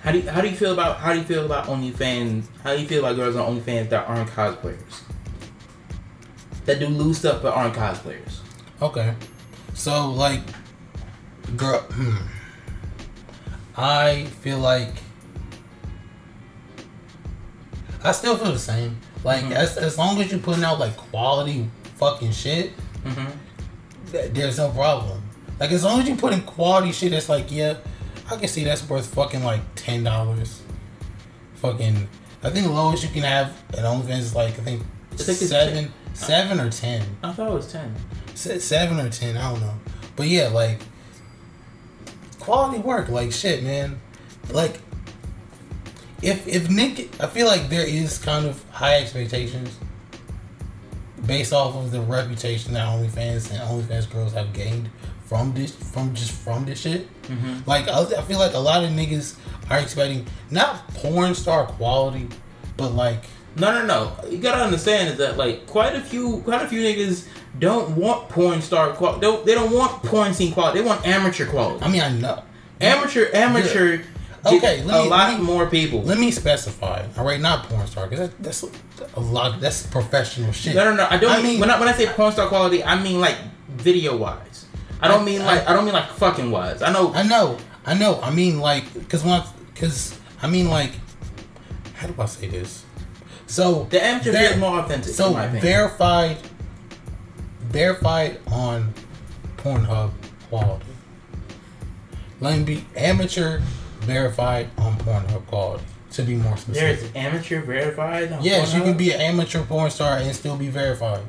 How do you, how do you feel about how do you feel about OnlyFans? How do you feel about girls on OnlyFans that aren't cosplayers? That do loose stuff but aren't cosplayers. okay, so like, girl, hmm, I feel like I still feel the same. Like Mhm. as as long as you're putting out like quality fucking shit. Mm-hmm. th- there's no problem. Like as long as you put in quality shit, that's like yeah, I can see that's worth fucking like ten dollars. Fucking, I think the lowest you can have at OnlyFans is like I think It's like this seven or ten. I thought it was ten. Se- seven or ten, I don't know. But yeah, like quality work, like shit, man. Like if if Nick, I feel like there is kind of high expectations based off of the reputation that OnlyFans and OnlyFans girls have gained from this, from just from this shit. Mm-hmm. Like I, I feel like a lot of niggas are expecting not porn star quality, but like No, no, no. You gotta understand is that like quite a few, quite a few niggas don't want porn star quality. Don't, they don't want porn scene quality. They want amateur quality. I mean I know. amateur, amateur. Okay, let me- a lot me- more people. Let me specify. All right, not porn star because that, that's a lot. That's professional shit. No, no, no. I don't. I mean, mean- when I when I say porn star quality, I mean like video wise. I don't I- mean like I don't mean like fucking wise. I know. I know, I know. I mean, like, because when, because I mean, like, how do I say this? So the amateur ver- is more authentic. So in my opinion. verified, verified on Pornhub quality. Let me be amateur verified on Pornhub quality. To be more specific, There's amateur verified. on Yes, you can be an amateur porn star and still be verified.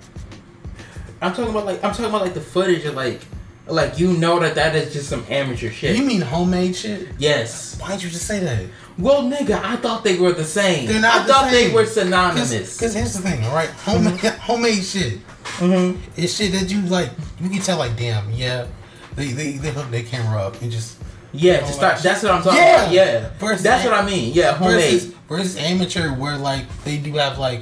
I'm talking about like I'm talking about like the footage of like like you know that that is just some amateur shit. You mean homemade shit? yes. Why'd you just say that? Well, nigga, I thought they were the same. They're not I the thought they were synonymous. Because here's the thing, all right? Homemade, homemade shit. Mhm. It's shit that you like. You can tell, like, damn, yeah, they they they hook their camera up and just Yeah, Oh, just start. like- That's what I'm talking Yeah. about. Yeah, Versus- that's what I mean. Yeah, versus homemade. versus amateur where like they do have like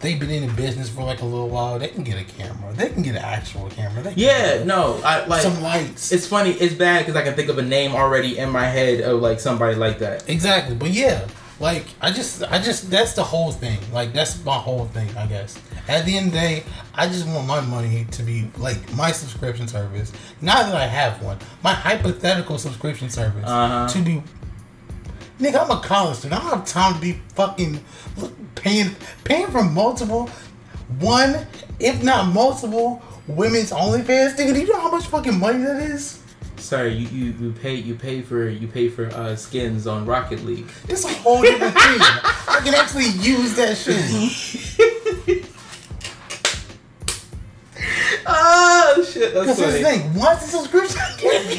they've been in the business for like a little while. They can get a camera. They can get an actual camera. They can Yeah, no, I like. some lights. It's funny. It's bad because I can think of a name already in my head of like somebody like that. Exactly, but yeah, like I just, I just, that's the whole thing. Like that's my whole thing, I guess. At the end of the day, I just want my money to be like my subscription service. Not that I have one, my hypothetical subscription service Uh-huh. to be. Nigga, I'm a college student. I don't have time to be fucking paying paying for multiple, one if not multiple women's OnlyFans. Nigga, do you know how much fucking money that is? Sorry, you, you, you pay you pay for you pay for uh, skins on Rocket League. It's a whole different thing. I can actually use that shit. Oh shit, that's Because that's the thing. Once the subscription, I can't be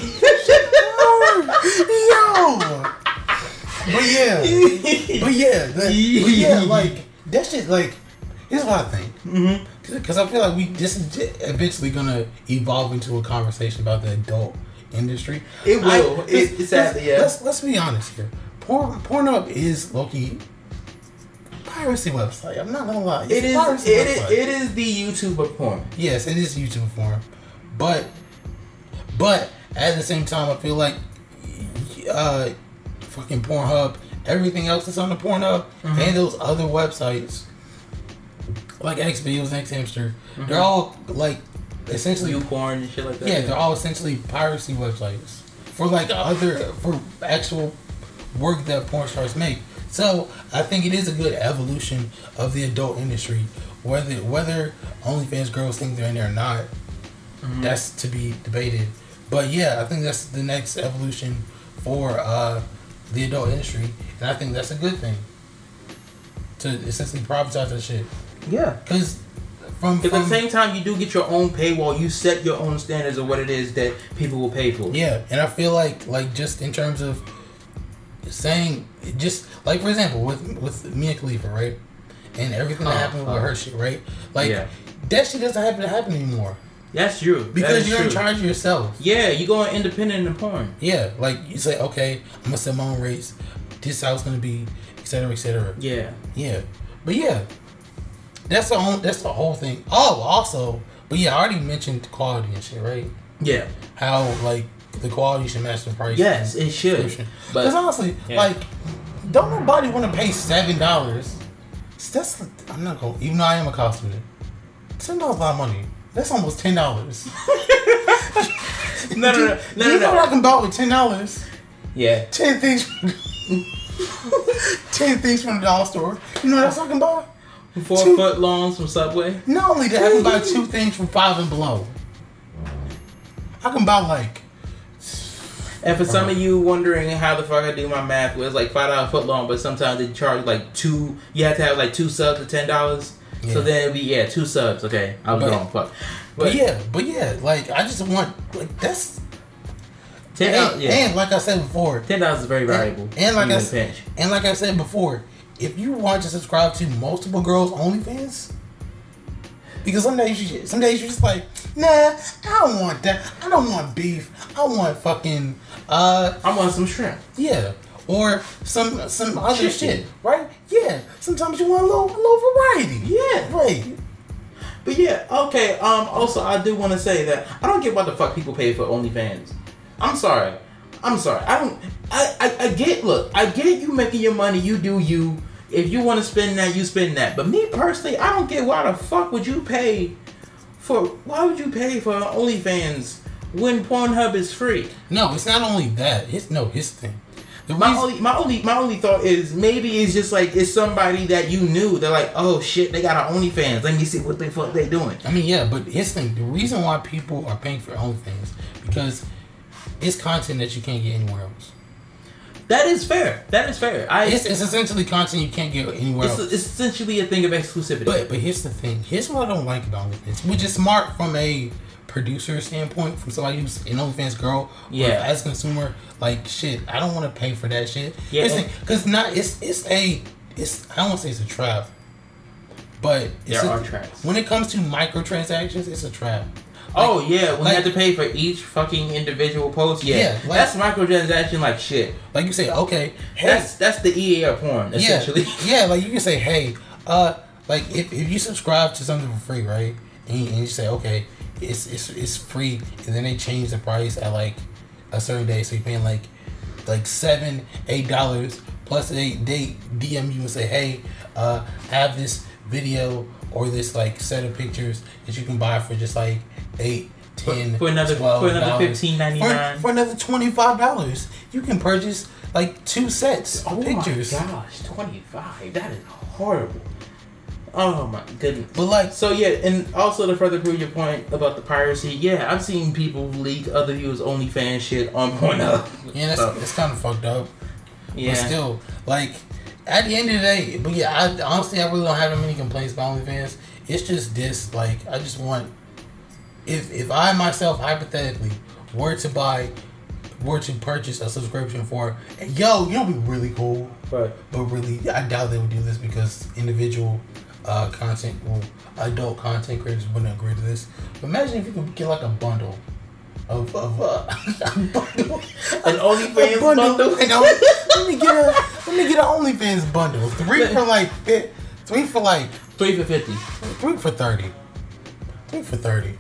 Yo. But yeah. But yeah. but yeah, like, that shit, like, here's what I think. Because I feel like we this is eventually gonna evolve into a conversation about the adult industry. It will. I- It- it's sadly, let's, yeah. Let's let's be honest here. Porn Pornhub is Loki piracy website. I'm not gonna lie. It's It is. It is. It is the YouTube of porn. Yes, it is YouTube form, but but at the same time, I feel like uh, fucking Pornhub, everything else that's on the Pornhub, Mm-hmm. and those other websites like Xvideos, X Hamster, Mm-hmm. they're all like essentially View porn and shit like that. yeah, they're all essentially piracy websites for like other for actual work that porn stars make. So I think it is a good evolution of the adult industry. Whether whether OnlyFans girls think they're in there or not, Mhm. that's to be debated. But yeah, I think that's the next evolution for uh, the adult industry, and I think that's a good thing. To essentially privatize that shit, yeah. because from, Because at the same time, you do get your own paywall. You set your own standards of what it is that people will pay for. Yeah, and I feel like like just in terms of saying just like for example with with Mia Khalifa, right? And everything that Huh, happened huh. with her shit, right? Like Yeah. that shit doesn't happen to happen anymore. That's true. Because is you're in charge of yourself. Yeah, you're going independent in porn. Yeah. Like you say, okay, I'm gonna set my own rates, this is how it's gonna be, et cetera, et cetera. Yeah. Yeah. But yeah. That's the whole that's the whole thing. Oh, also, but yeah, I already mentioned quality and shit, right? Yeah. How like the quality should match the price. Yes, it should. Because But honestly, Yeah. like, don't nobody want to pay seven dollars. That's I'm not going. Even though I am a student, ten dollars a lot of money. That's almost ten dollars. no, no, no, no, Do no, you know what I can buy with ten dollars? Yeah. Ten things. ten things from the dollar store. You know what else I can buy? Four Two- foot longs from Subway. Not only that, I can buy two things from five and below. I can buy like And for some of you wondering how the fuck I do my math, where it's like five dollar foot long, but sometimes they charge like two. You have to have like two subs for ten dollars. Yeah. So then it'd yeah, two subs. Okay, I was But- wrong. Fuck. But yeah, but yeah, like I just want like that's ten and. Yeah, and like I said before, ten dollars is very valuable. and like I in a s- pinch. and like I said before, if you want to subscribe to multiple girls OnlyFans, because some days you some days you're just like, nah, I don't want that. I don't want beef. I want fucking uh I want some shrimp. yeah. Or some some other Chicken. shit, right? Yeah. Sometimes you want a little a little variety. Yeah. Right. But yeah, okay. Um. Also, I do want to say that I don't get why the fuck people pay for OnlyFans. I'm sorry. I'm sorry. I don't. I, I I get. Look, I get you making your money. You do you. If you want to spend that, you spend that. But me personally, I don't get why the fuck would you pay for? Why would you pay for OnlyFans when Pornhub is free? No, it's not only that. It's no, his thing. The My reason- only, my only, my only thought is maybe it's just like it's somebody that you knew. They're like, oh shit, they got an OnlyFans. Let me see what the fuck they doing. I mean, yeah, but his thing. The reason why people are paying for OnlyFans because it's content that you can't get anywhere else. That is fair. That is fair. I. It's, it's essentially content you can't get anywhere It's, else. it's essentially a thing of exclusivity. But but here's the thing. Here's what I don't like about OnlyFans, which is smart from a producer standpoint, from somebody who's an OnlyFans girl. Yeah. As a consumer, like shit, I don't want to pay for that shit. Yeah. Because not it's it's a it's I don't want to say it's a trap, but it's There a- are traps. When it comes to microtransactions, it's a trap. Oh yeah, when like- you have to pay for each fucking individual post, yeah, Yeah, like- that's microtransaction like shit. Like you say, okay, hey, That's that's the EA of porn essentially. Yeah, yeah, like you can say, hey, uh, like if, if you subscribe to something for free, right? And you, and you say, okay, it's, it's it's free, and then they change the price at like a certain day, so you're paying like like seven, eight dollars plus they they DM you and say, hey, uh, I have this video or this like set of pictures that you can buy for just like eight. For- 10 for another- for another $12. $15.99. For, for another twenty five dollars, you can purchase like two sets of Oh pictures. my gosh, twenty five. That is horrible. Oh my goodness. But like, So yeah, and also to further prove your point about the piracy, yeah, I've seen people leak other viewers' OnlyFans shit on mm-hmm. Pornhub. yeah, that's, So, that's kind of fucked up. yeah. But still, like, at the end of the day, but yeah, I honestly I really don't have that many complaints about OnlyFans. It's just this, like, I just want if if I myself hypothetically were to buy were to purchase a subscription for yo, you know be really cool. But But really I doubt they would do this because individual uh content well adult content creators wouldn't agree to this. But imagine if you could get like a bundle of of uh, a bundle An OnlyFans a bundle. And let me get a let me get an OnlyFans bundle. Three for like three for like three for fifty. three for thirty. Three for thirty.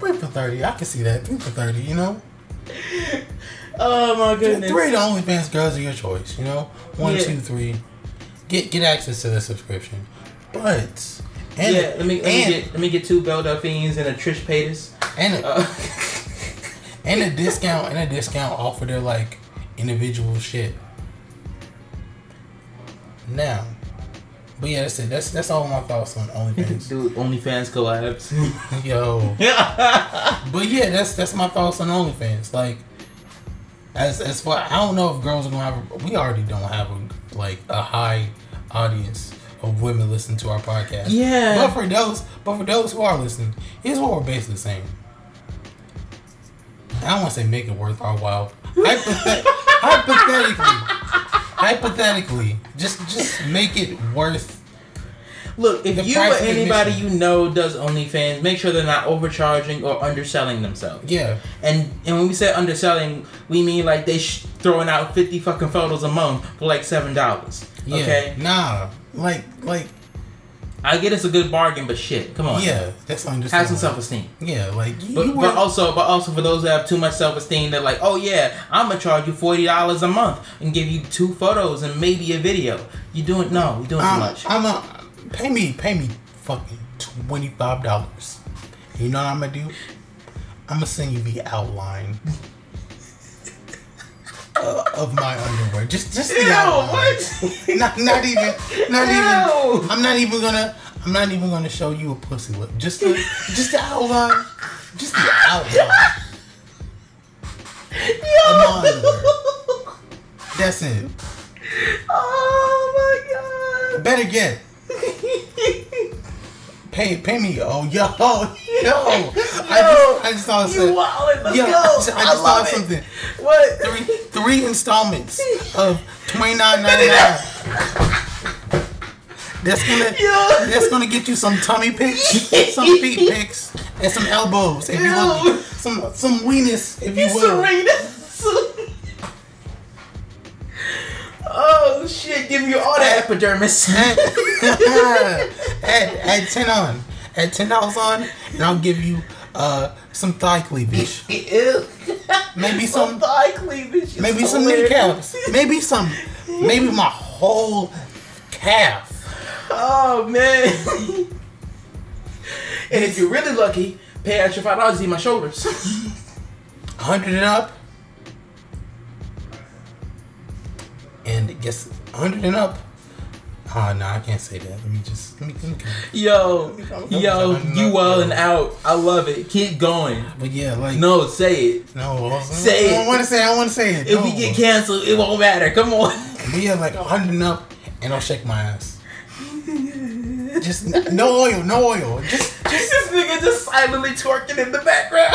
Three for thirty. I can see that. Three for thirty. You know, Oh my goodness. three the OnlyFans girls are your choice. You know, one, Yeah. two, three. Get get access to the subscription. But and yeah, let me let and, me get let me get two Belle Delphines and a Trish Paytas. and a, Uh, and a discount and a discount off of their like individual shit. Now, but yeah, that's it. That's that's all my thoughts on OnlyFans. Dude, OnlyFans collabs. Yo, but yeah, that's that's my thoughts on OnlyFans. Like, as as far I don't know if girls are gonna have. A, we already don't have a like a high audience of women listening to our podcast. Yeah. But for those, but for those who are listening, here's what we're basically saying. I don't want to say make it worth our while. Hypothet- hypothetically, hypothetically, just just make it worth. Look, if you or anybody admission. you know does OnlyFans, make sure they're not overcharging or underselling themselves. Yeah, And and when we say underselling, we mean like they sh- throwing out fifty fucking photos a month for like seven dollars. yeah. Okay, Nah, like like I get it's a good bargain, but shit, come on. yeah. That's understandable. have some self esteem. Yeah, like you, But, you but also, but also for those that have too much self esteem, they're like, oh yeah, I'm gonna charge you forty dollars a month and give you two photos and maybe a video. You doing no, you're doing too I'm, much. I'm a pay me pay me fucking twenty five dollars. You know what I'm gonna do? I'm gonna send you the outline uh, of my underwear. Just just the Ew, outline. what? Not not even not Ew. even. I'm not even gonna. I'm not even gonna show you a pussy lip. Just the just the outline. Just the outline. underwear. That's it. oh my god. Better get. Pay pay me, oh, yo, yo, yo. I just I just thought you something. let's Yo, go. I just, I I just thought it. something. What? Three three installments of twenty nine ninety nine. That's gonna Yo. that's gonna get you some tummy pics, some feet pics, and some elbows if you Yo. look, some some weenus if you will. Serena. Oh shit! Give you all that epidermis. add, add, add 10 on. Add $10 on, and I'll give you uh, some thigh cleavage. Maybe some- thigh cleavage. Maybe some hilarious. kneecaps. Maybe some, maybe my whole calf. Oh man. and if you're really lucky, pay extra five dollars to see my shoulders. 100 and up. And guess 100 and up. Ah, oh, no, I can't say that. Let me just, let me think. yo, yo, you wildin' out. I love it. Keep going. But yeah, like, No, say it. no. Say it. I don't want to say it. I want to say it. If we get canceled, it won't matter. Come on. But yeah, like 100 and up, and I'll shake my ass. Just no oil, no oil. Just this nigga just silently twerking in the background.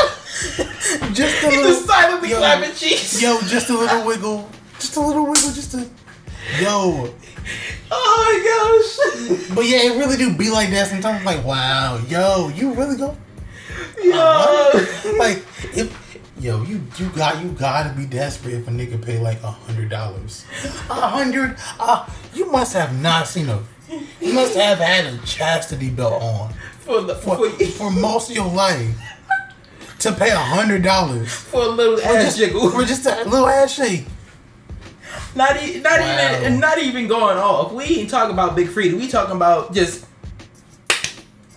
just a He little, just silently yo, clapping cheeks. yo, just a little wiggle, just a little wiggle, just a, yo. Oh my gosh. But yeah, it really do be like that sometimes. Like, wow, yo, you really go Yo. like if. Yo, you you got you gotta be desperate if a nigga pay like a hundred dollars. A hundred? Uh, you must have not seen a. You must have had a chastity belt on. For the for, for, for most of your life to pay a hundred dollars for a little for ass just, jiggle. for just a little ass shake. Not e- not Wow. even not even going off. We ain't talking about Big Frida. We talking about just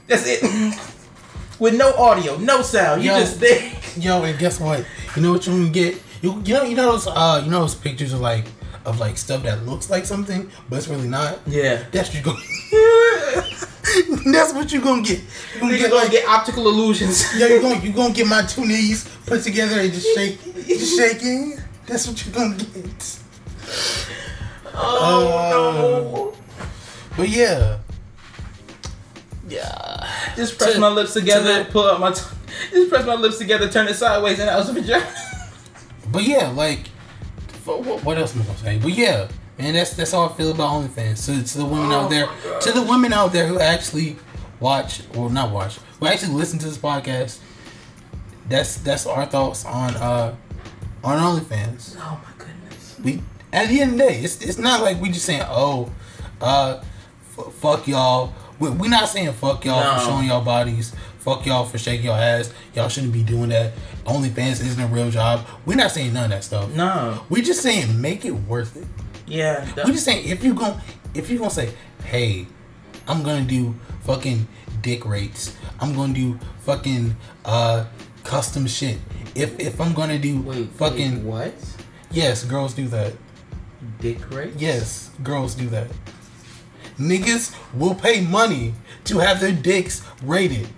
that's it. With no audio, no sound. You Yo. just there. Yo, and guess what? You know what you can get? You, you know you know those uh you know those pictures of like of like stuff that looks like something but it's really not. Yeah. That's what you go. That's what you gonna get. You gonna get gonna like get optical illusions. yo you gonna you gonna get my two knees put together and just shake just shaking. That's what you're gonna get. Oh no! But yeah. Yeah. Just press To- my lips together, to pull out my. T- just press my lips together, turn it sideways, and that was a vagina. But yeah, like, what, what else am I gonna say? But yeah, man, that's that's how I feel about OnlyFans. To, to the women Oh out there, to the women out there who actually watch or not watch, who actually listen to this podcast. That's that's our thoughts on uh on OnlyFans. Oh my goodness. We at the end of the day, it's it's not like we just saying oh, uh, f- fuck y'all. We we not saying fuck y'all No. for showing y'all bodies. Fuck y'all for shaking your ass. Y'all shouldn't be doing that. OnlyFans isn't a real job. We're not saying none of that stuff. No. We just saying make it worth it. Yeah. We just saying if you gon' if you gonna say, hey, I'm gonna do fucking dick rates. I'm gonna do fucking uh custom shit. If if I'm gonna do wait. fucking wait, what? yes, girls do that. Dick rates? Yes, girls do that. Niggas will pay money to have their dicks rated.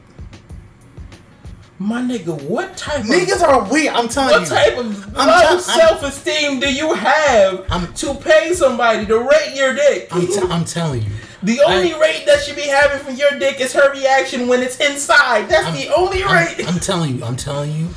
My nigga, what type of Niggas are we? I'm telling What you. type of I'm low I'm- self esteem do you have I'm- to pay somebody to rate your dick? I'm, t- I'm telling you. the only rate that should be having for your dick is her reaction when it's inside. That's the only rate. I'm, I'm telling you. I'm telling you.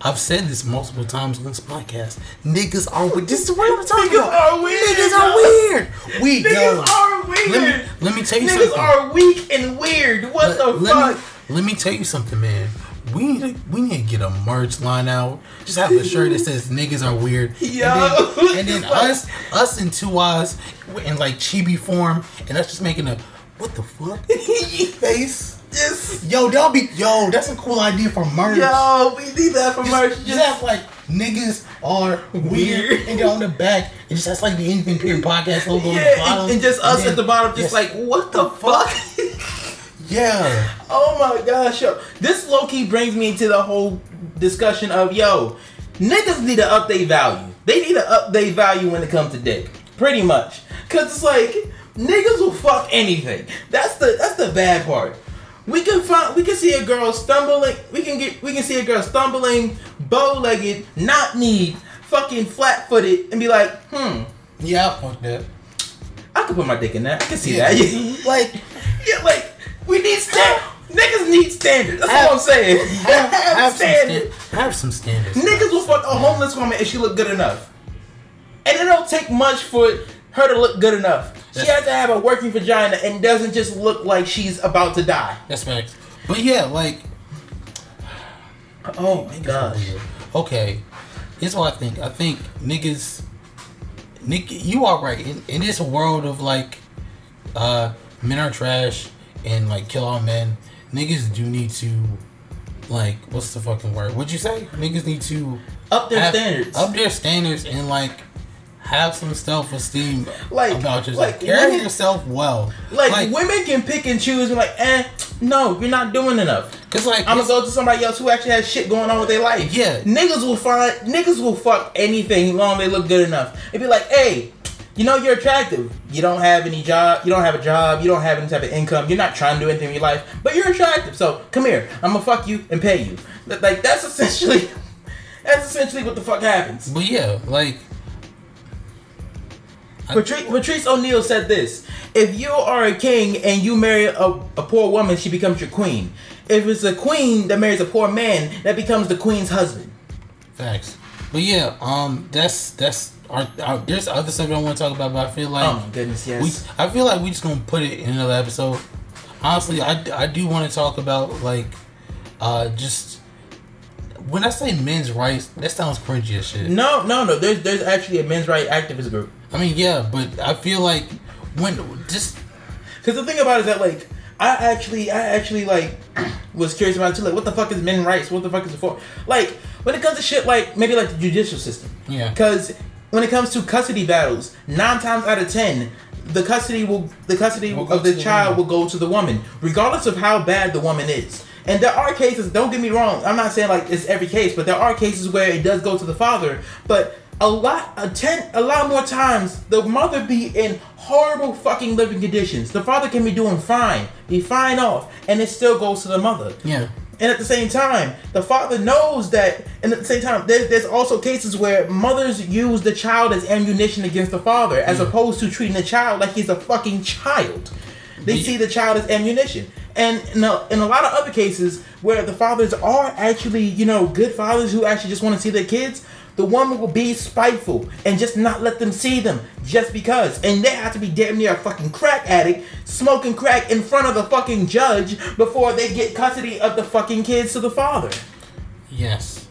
I've said this multiple times on this podcast. Niggas are weird. This is what I'm talking Niggas about. are weird, Niggas are weird. We Niggas yo. are weird. Let me let me tell you Niggas something. Niggas are weak and weird. What let, the let fuck? Me, let me tell you something, man. We need to we need to get a merch line out. Just have a shirt that says "niggas are weird." Yo. And then, and then us us in two eyes in like chibi form, and us just making a what the fuck face. Just, Yo, that'll be yo. That's a cool idea for merch. yo, we need that for just, merch. just Just, have like niggas are weird, Weird. and then on the back it just has like the Anything Period podcast logo on the yeah, bottom, and, and just us then- at the bottom, just yes. like, what the fuck? yeah. Oh my gosh, yo. This low key brings me into the whole discussion of yo, niggas need to update value. They need to update value when it comes to dick. Pretty much. Cause it's like niggas will fuck anything. That's the that's the bad part. We can find we can see a girl stumbling we can get we can see a girl stumbling, bow legged, not kneed, fucking flat footed, and be like, hmm, Yeah, I fuck that. I could put my dick in that. I can see Yeah. that. like, yeah, like we need step. Niggas need standards. That's Have- all I'm saying. Have, have, some standards. sta- have some standards. Niggas will fuck a homeless woman if she look good enough. And it don't take much for her to look good enough. She has to have a working vagina and doesn't just look like she's about to die. That's facts. But yeah, like Oh my gosh. Okay, here's what I think. I think niggas, Nick, you are right. In, in this world of like, uh, men are trash and like kill all men. Niggas do need to, like, what's the fucking word? What'd you say? Niggas need to Up their have- standards. up their standards, and like have some self esteem Like- about yourself. like, Carry women- yourself well. like, women can pick and choose and like, eh, no, you're not doing enough. cause like I'm gonna go to somebody else who actually has shit going on with their life. Yeah. Niggas will find niggas will fuck anything long they look good enough. It'd be like, hey, you know you're attractive. You don't have any job. You don't have a job. You don't have any type of income. You're not trying to do anything in your life, but you're attractive. So come here. I'm gonna fuck you and pay you. Like that's essentially that's essentially what the fuck happens. but yeah, like Patrice, Patrice O'Neal said this: If you are a king and you marry a, a poor woman, she becomes your queen. If it's a queen that marries a poor man, that becomes the queen's husband. Facts. But yeah, um, that's that's our, our there's other stuff I want to talk about, but I feel like oh my goodness, yes. we I feel like we just gonna put it in another episode. Honestly, I, I do want to talk about like uh just when I say men's rights, that sounds cringy as shit. No, no, no. There's there's actually a men's right activist group. I mean, yeah, but I feel like when just Because the thing about it is that like I actually I actually like was curious about it too. Like, what the fuck is men's rights? What the fuck is it for? Like when it comes to shit like maybe like the judicial system. Yeah. Because when it comes to custody battles, nine times out of ten. The custody will the custody Will of the the child woman. will go to the woman, regardless of how bad the woman is. And there are cases, don't get me wrong, I'm not saying like it's every case, but there are cases where it does go to the father. But a lot, a ten, a lot more times, the mother be in horrible fucking living conditions. The father can be doing fine, be fine off, and it still goes to the mother. yeah, And at the same time, the father knows that. And at the same time, there, there's also cases where mothers use the child as ammunition against the father, as opposed to treating the child like he's a fucking child. They Ye- see the child as ammunition. And in a, in a lot of other cases where the fathers are actually, you know, good fathers who actually just want to see their kids, the woman will be spiteful and just not let them see them just because. And they have to be damn near a fucking crack addict smoking crack in front of the fucking judge before they get custody of the fucking kids to the father. yes.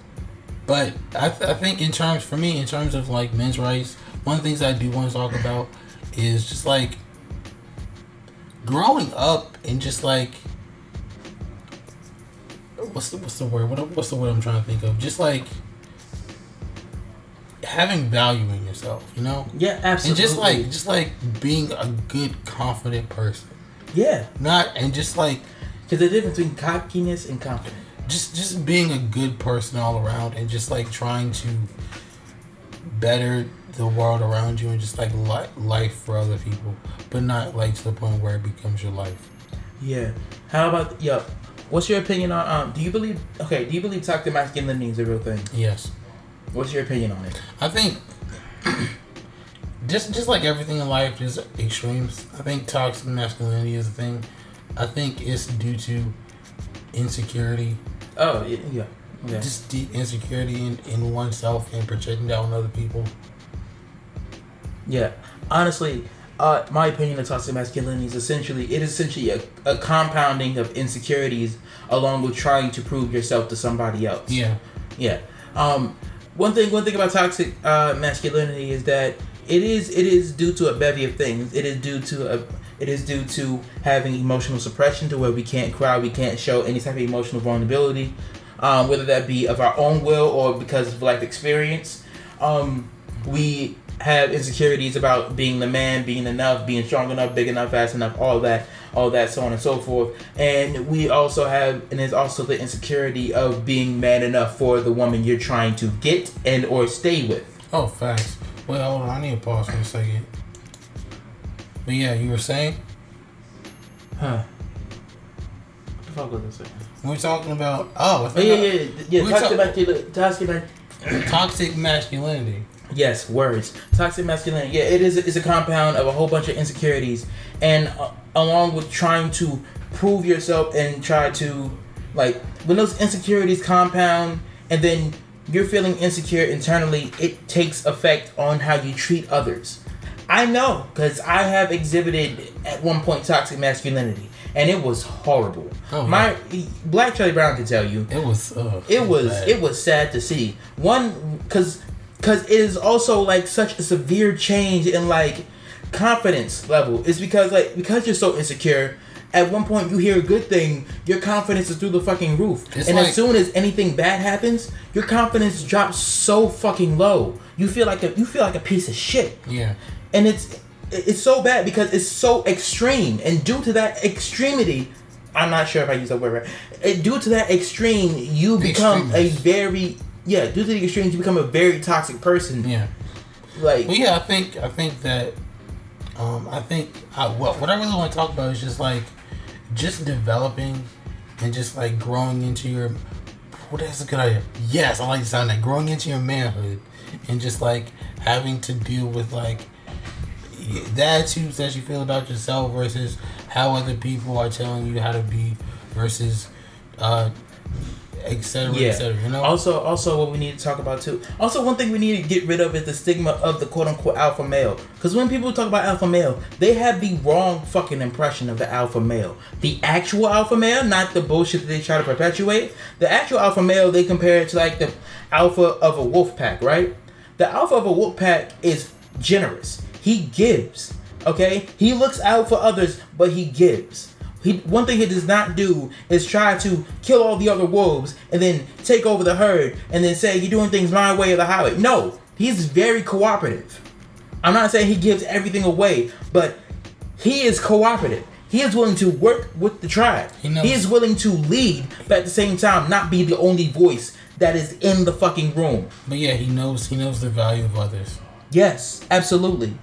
But I, th- I think in terms for me, in terms of like men's rights, one of the things I do want to talk about is just like growing up and just like what's the what's the word? What what's the word I'm trying to think of? Just like having value in yourself, you know? Yeah, absolutely. And just like just like being a good confident person. yeah, Not and just like because the difference between cockiness and confidence. just just being a good person all around and just like trying to better the world around you and just like li- life for other people but not like to the point where it becomes your life Yeah. How about yo? What's your opinion on um? Do you believe? Okay. Do you believe toxic masculinity is a real thing? yes What's your opinion on it? i think just just like everything in life there's extremes i think toxic masculinity is a thing i think it's due to insecurity Oh yeah. yeah. Okay. just deep insecurity in, in oneself and projecting that on other people Yeah, honestly, uh, my opinion of toxic masculinity is essentially it is essentially a, a compounding of insecurities along with trying to prove yourself to somebody else. yeah Yeah. Um, one thing one thing about toxic uh, masculinity is that it is it is due to a bevy of things. It is due to a it is due to having emotional suppression to where we can't cry, we can't show any type of emotional vulnerability, um, whether that be of our own will or because of life experience. Um, we have insecurities about being the man, being enough, being strong enough, big enough, fast enough, all that, all that, so on and so forth. And we also have, and there's also the insecurity of being man enough for the woman you're trying to get and or stay with. Oh, facts. Wait, hold on. I need to pause for a second. But yeah, you were saying Huh? What the fuck was I saying? we we're talking about. Oh, Oh yeah, yeah, yeah. yeah We toxic talk- masculinity. Toxic masculinity. toxic masculinity. Yes, words. Toxic masculinity. Yeah, it is. It's a compound of a whole bunch of insecurities, and uh, along with trying to prove yourself and try to like when those insecurities compound and then you're feeling insecure internally, it takes effect on how you treat others. I know because I have exhibited at one point toxic masculinity, and it was horrible. Oh. My Black Charlie Brown can tell you It was. Uh, it was bad. it was sad to see one because because it is also like such a severe change in like confidence level. Is because like because you're so insecure at one point you hear a good thing your confidence is through the fucking roof. It's and like- as soon as anything bad happens your confidence drops so fucking low. You feel like a you feel like a piece of shit. Yeah. and it's it's so bad because it's so extreme. And due to that extremity i'm not sure if i use that word right it, due to that extreme you become a very yeah due to the extremes you become a very toxic person. Yeah. like Well, yeah, I think I think that um, I think I, what what I really want to talk about is just like just developing and just like growing into your. What is a good idea? Yes, I like the sound that. Growing into your manhood and just like having to deal with like the attitudes that you feel about yourself versus how other people are telling you how to be versus uh et cetera, yeah. et cetera. You know. also also what we need to talk about too. Also one thing we need to get rid of is the stigma of the quote-unquote alpha male. Because when people talk about alpha male they have the wrong fucking impression of the alpha male. The actual alpha male not the bullshit that they try to perpetuate. The actual alpha male they compare it to like the alpha of a wolf pack right? The alpha of a wolf pack is generous. He gives okay? He looks out for others but he gives he, one thing he does not do is try to kill all the other wolves and then take over the herd and then say you're doing things my way or the highway. No, he's very cooperative. I'm not saying he gives everything away, but he is cooperative. He is willing to work with the tribe. He knows- He is willing to lead, but at the same time, not be the only voice that is in the fucking room. but yeah, he knows he knows the value of others. Yes, absolutely.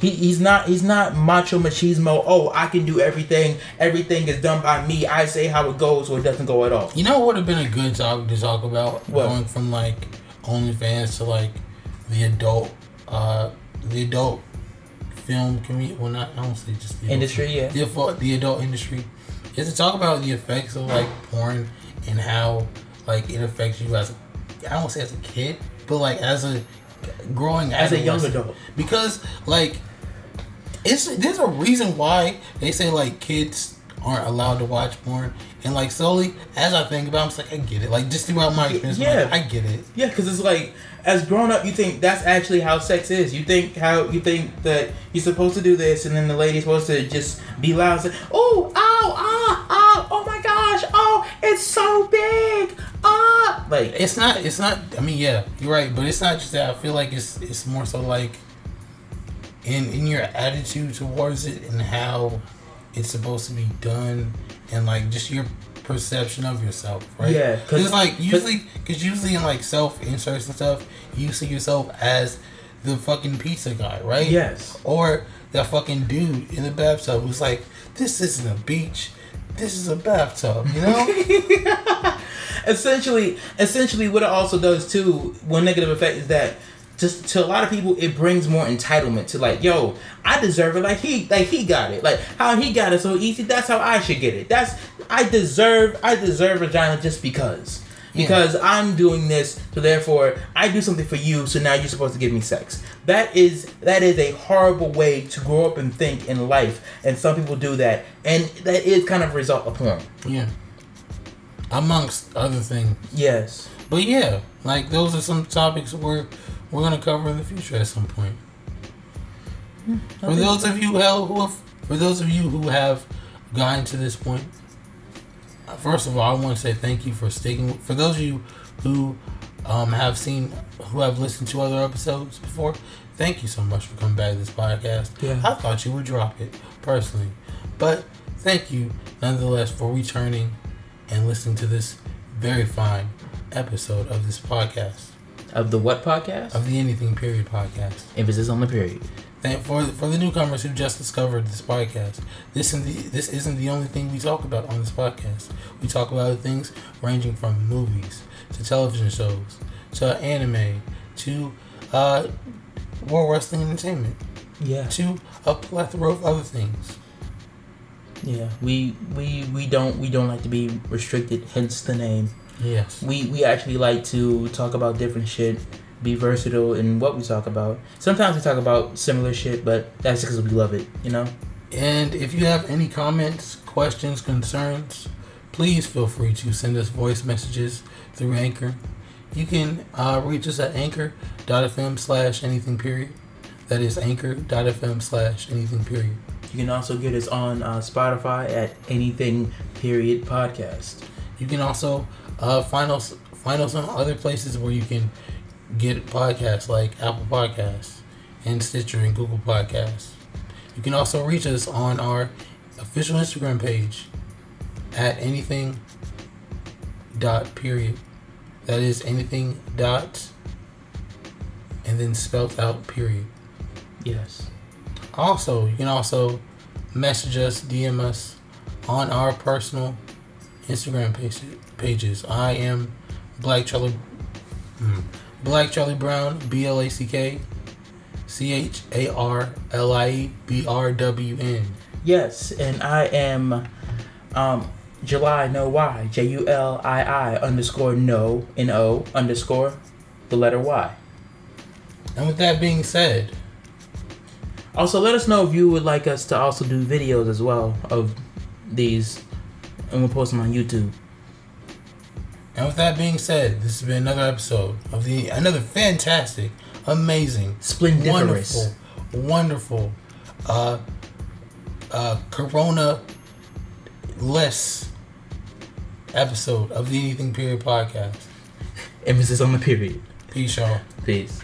He, he's not he's not macho machismo. Oh, I can do everything. Everything is done by me. I say how it goes, or it doesn't go at all. You know what would have been a good topic to talk about? What? Going from like OnlyFans to like the adult, uh, the adult film community. Well, not I don't say just the Industry, film. yeah. The adult, the adult industry is to talk about the effects of like porn and how like it affects you as a, I don't say as a kid, but like as a growing As a young adult. because like it's there's a reason why they say like kids aren't allowed to watch porn and like slowly as I think about it, I'm just like I get it like just throughout my experience Yeah. like, I get it Yeah, because it's like as grown up, you think that's actually how sex is. You think how you think that you're supposed to do this, and then the lady's supposed to just be loud and say, "Oh, ow, ah, ah, oh my gosh, oh, it's so big, ah." Like it's not it's not I mean yeah you're right but it's not just that I feel like it's it's more so like in in your attitude towards it and how it's supposed to be done and like just your perception of yourself right? Yeah, because like usually because usually in like self inserts and stuff you see yourself as the fucking pizza guy right? Yes, or that fucking dude in the bathtub who's like this isn't a beach. This is a bathtub you know? Essentially essentially what it also does too one negative effect is that just to a lot of people it brings more entitlement to like yo i deserve it. Like he like he got it. Like how he got it so easy that's how i should get it. That's i deserve i deserve vagina just because. Because i'm doing this so therefore i do something for you so now you're supposed to give me sex. That is that is a horrible way to grow up and think in life and some people do that and that is kind of a result of porn. Yeah. Amongst other things. Yes. But yeah, like those are some topics we're we're gonna cover in the future at some point. For those of you hell who have, for those of you who have gotten to this uh, first of all, I want to say thank you for sticking. For those of you who um, have seen, who have listened to other episodes before, thank you so much for coming back to this podcast. Yeah. I thought you would drop it personally, but thank you nonetheless for returning and listening to this very fine episode of this podcast of the what podcast of the Anything Period podcast. emphasis on the period Thank for for the newcomers who just discovered this podcast. This isn't the, this isn't the only thing we talk about on this podcast. We talk about things ranging from movies to television shows to anime to uh, World Wrestling Entertainment yeah to a plethora of other things. Yeah, we we we don't we don't like to be restricted. Hence the name. Yes. We we actually like to talk about different shit, be versatile in what we talk about. Sometimes we talk about similar shit, but that's because we love it. You know. And if you have any comments, questions, concerns, please feel free to send us voice messages through Anchor. You can uh, reach us at anchor.fm slash anything period. That is anchor.fm slash anything period. You can also get us on uh, Spotify at Anything Period Podcast. You can also uh, find us find us on other places where you can get podcasts like Apple Podcasts and Stitcher and Google Podcasts. You can also reach us on our official Instagram page at anything dot period. That is anything dot and then spelt out period. Yes. Also, you can also message us, DM us on our personal Instagram page, pages. I am Black Charlie, mm, Black Charlie Brown, B L A C K, C H A R L I E B R W N. Yes, and I am um July no Y J U L I I underscore no N O underscore the letter Y. And with that being said, Also, let us know if you would like us to also do videos as well of these, and we'll post them on YouTube. And with that being said, this has been another episode of the another fantastic, amazing, Splendiferous. wonderful, wonderful, uh, uh, Corona less episode of the Anything Period podcast. Emphasis on the period. Peace, y'all. Peace.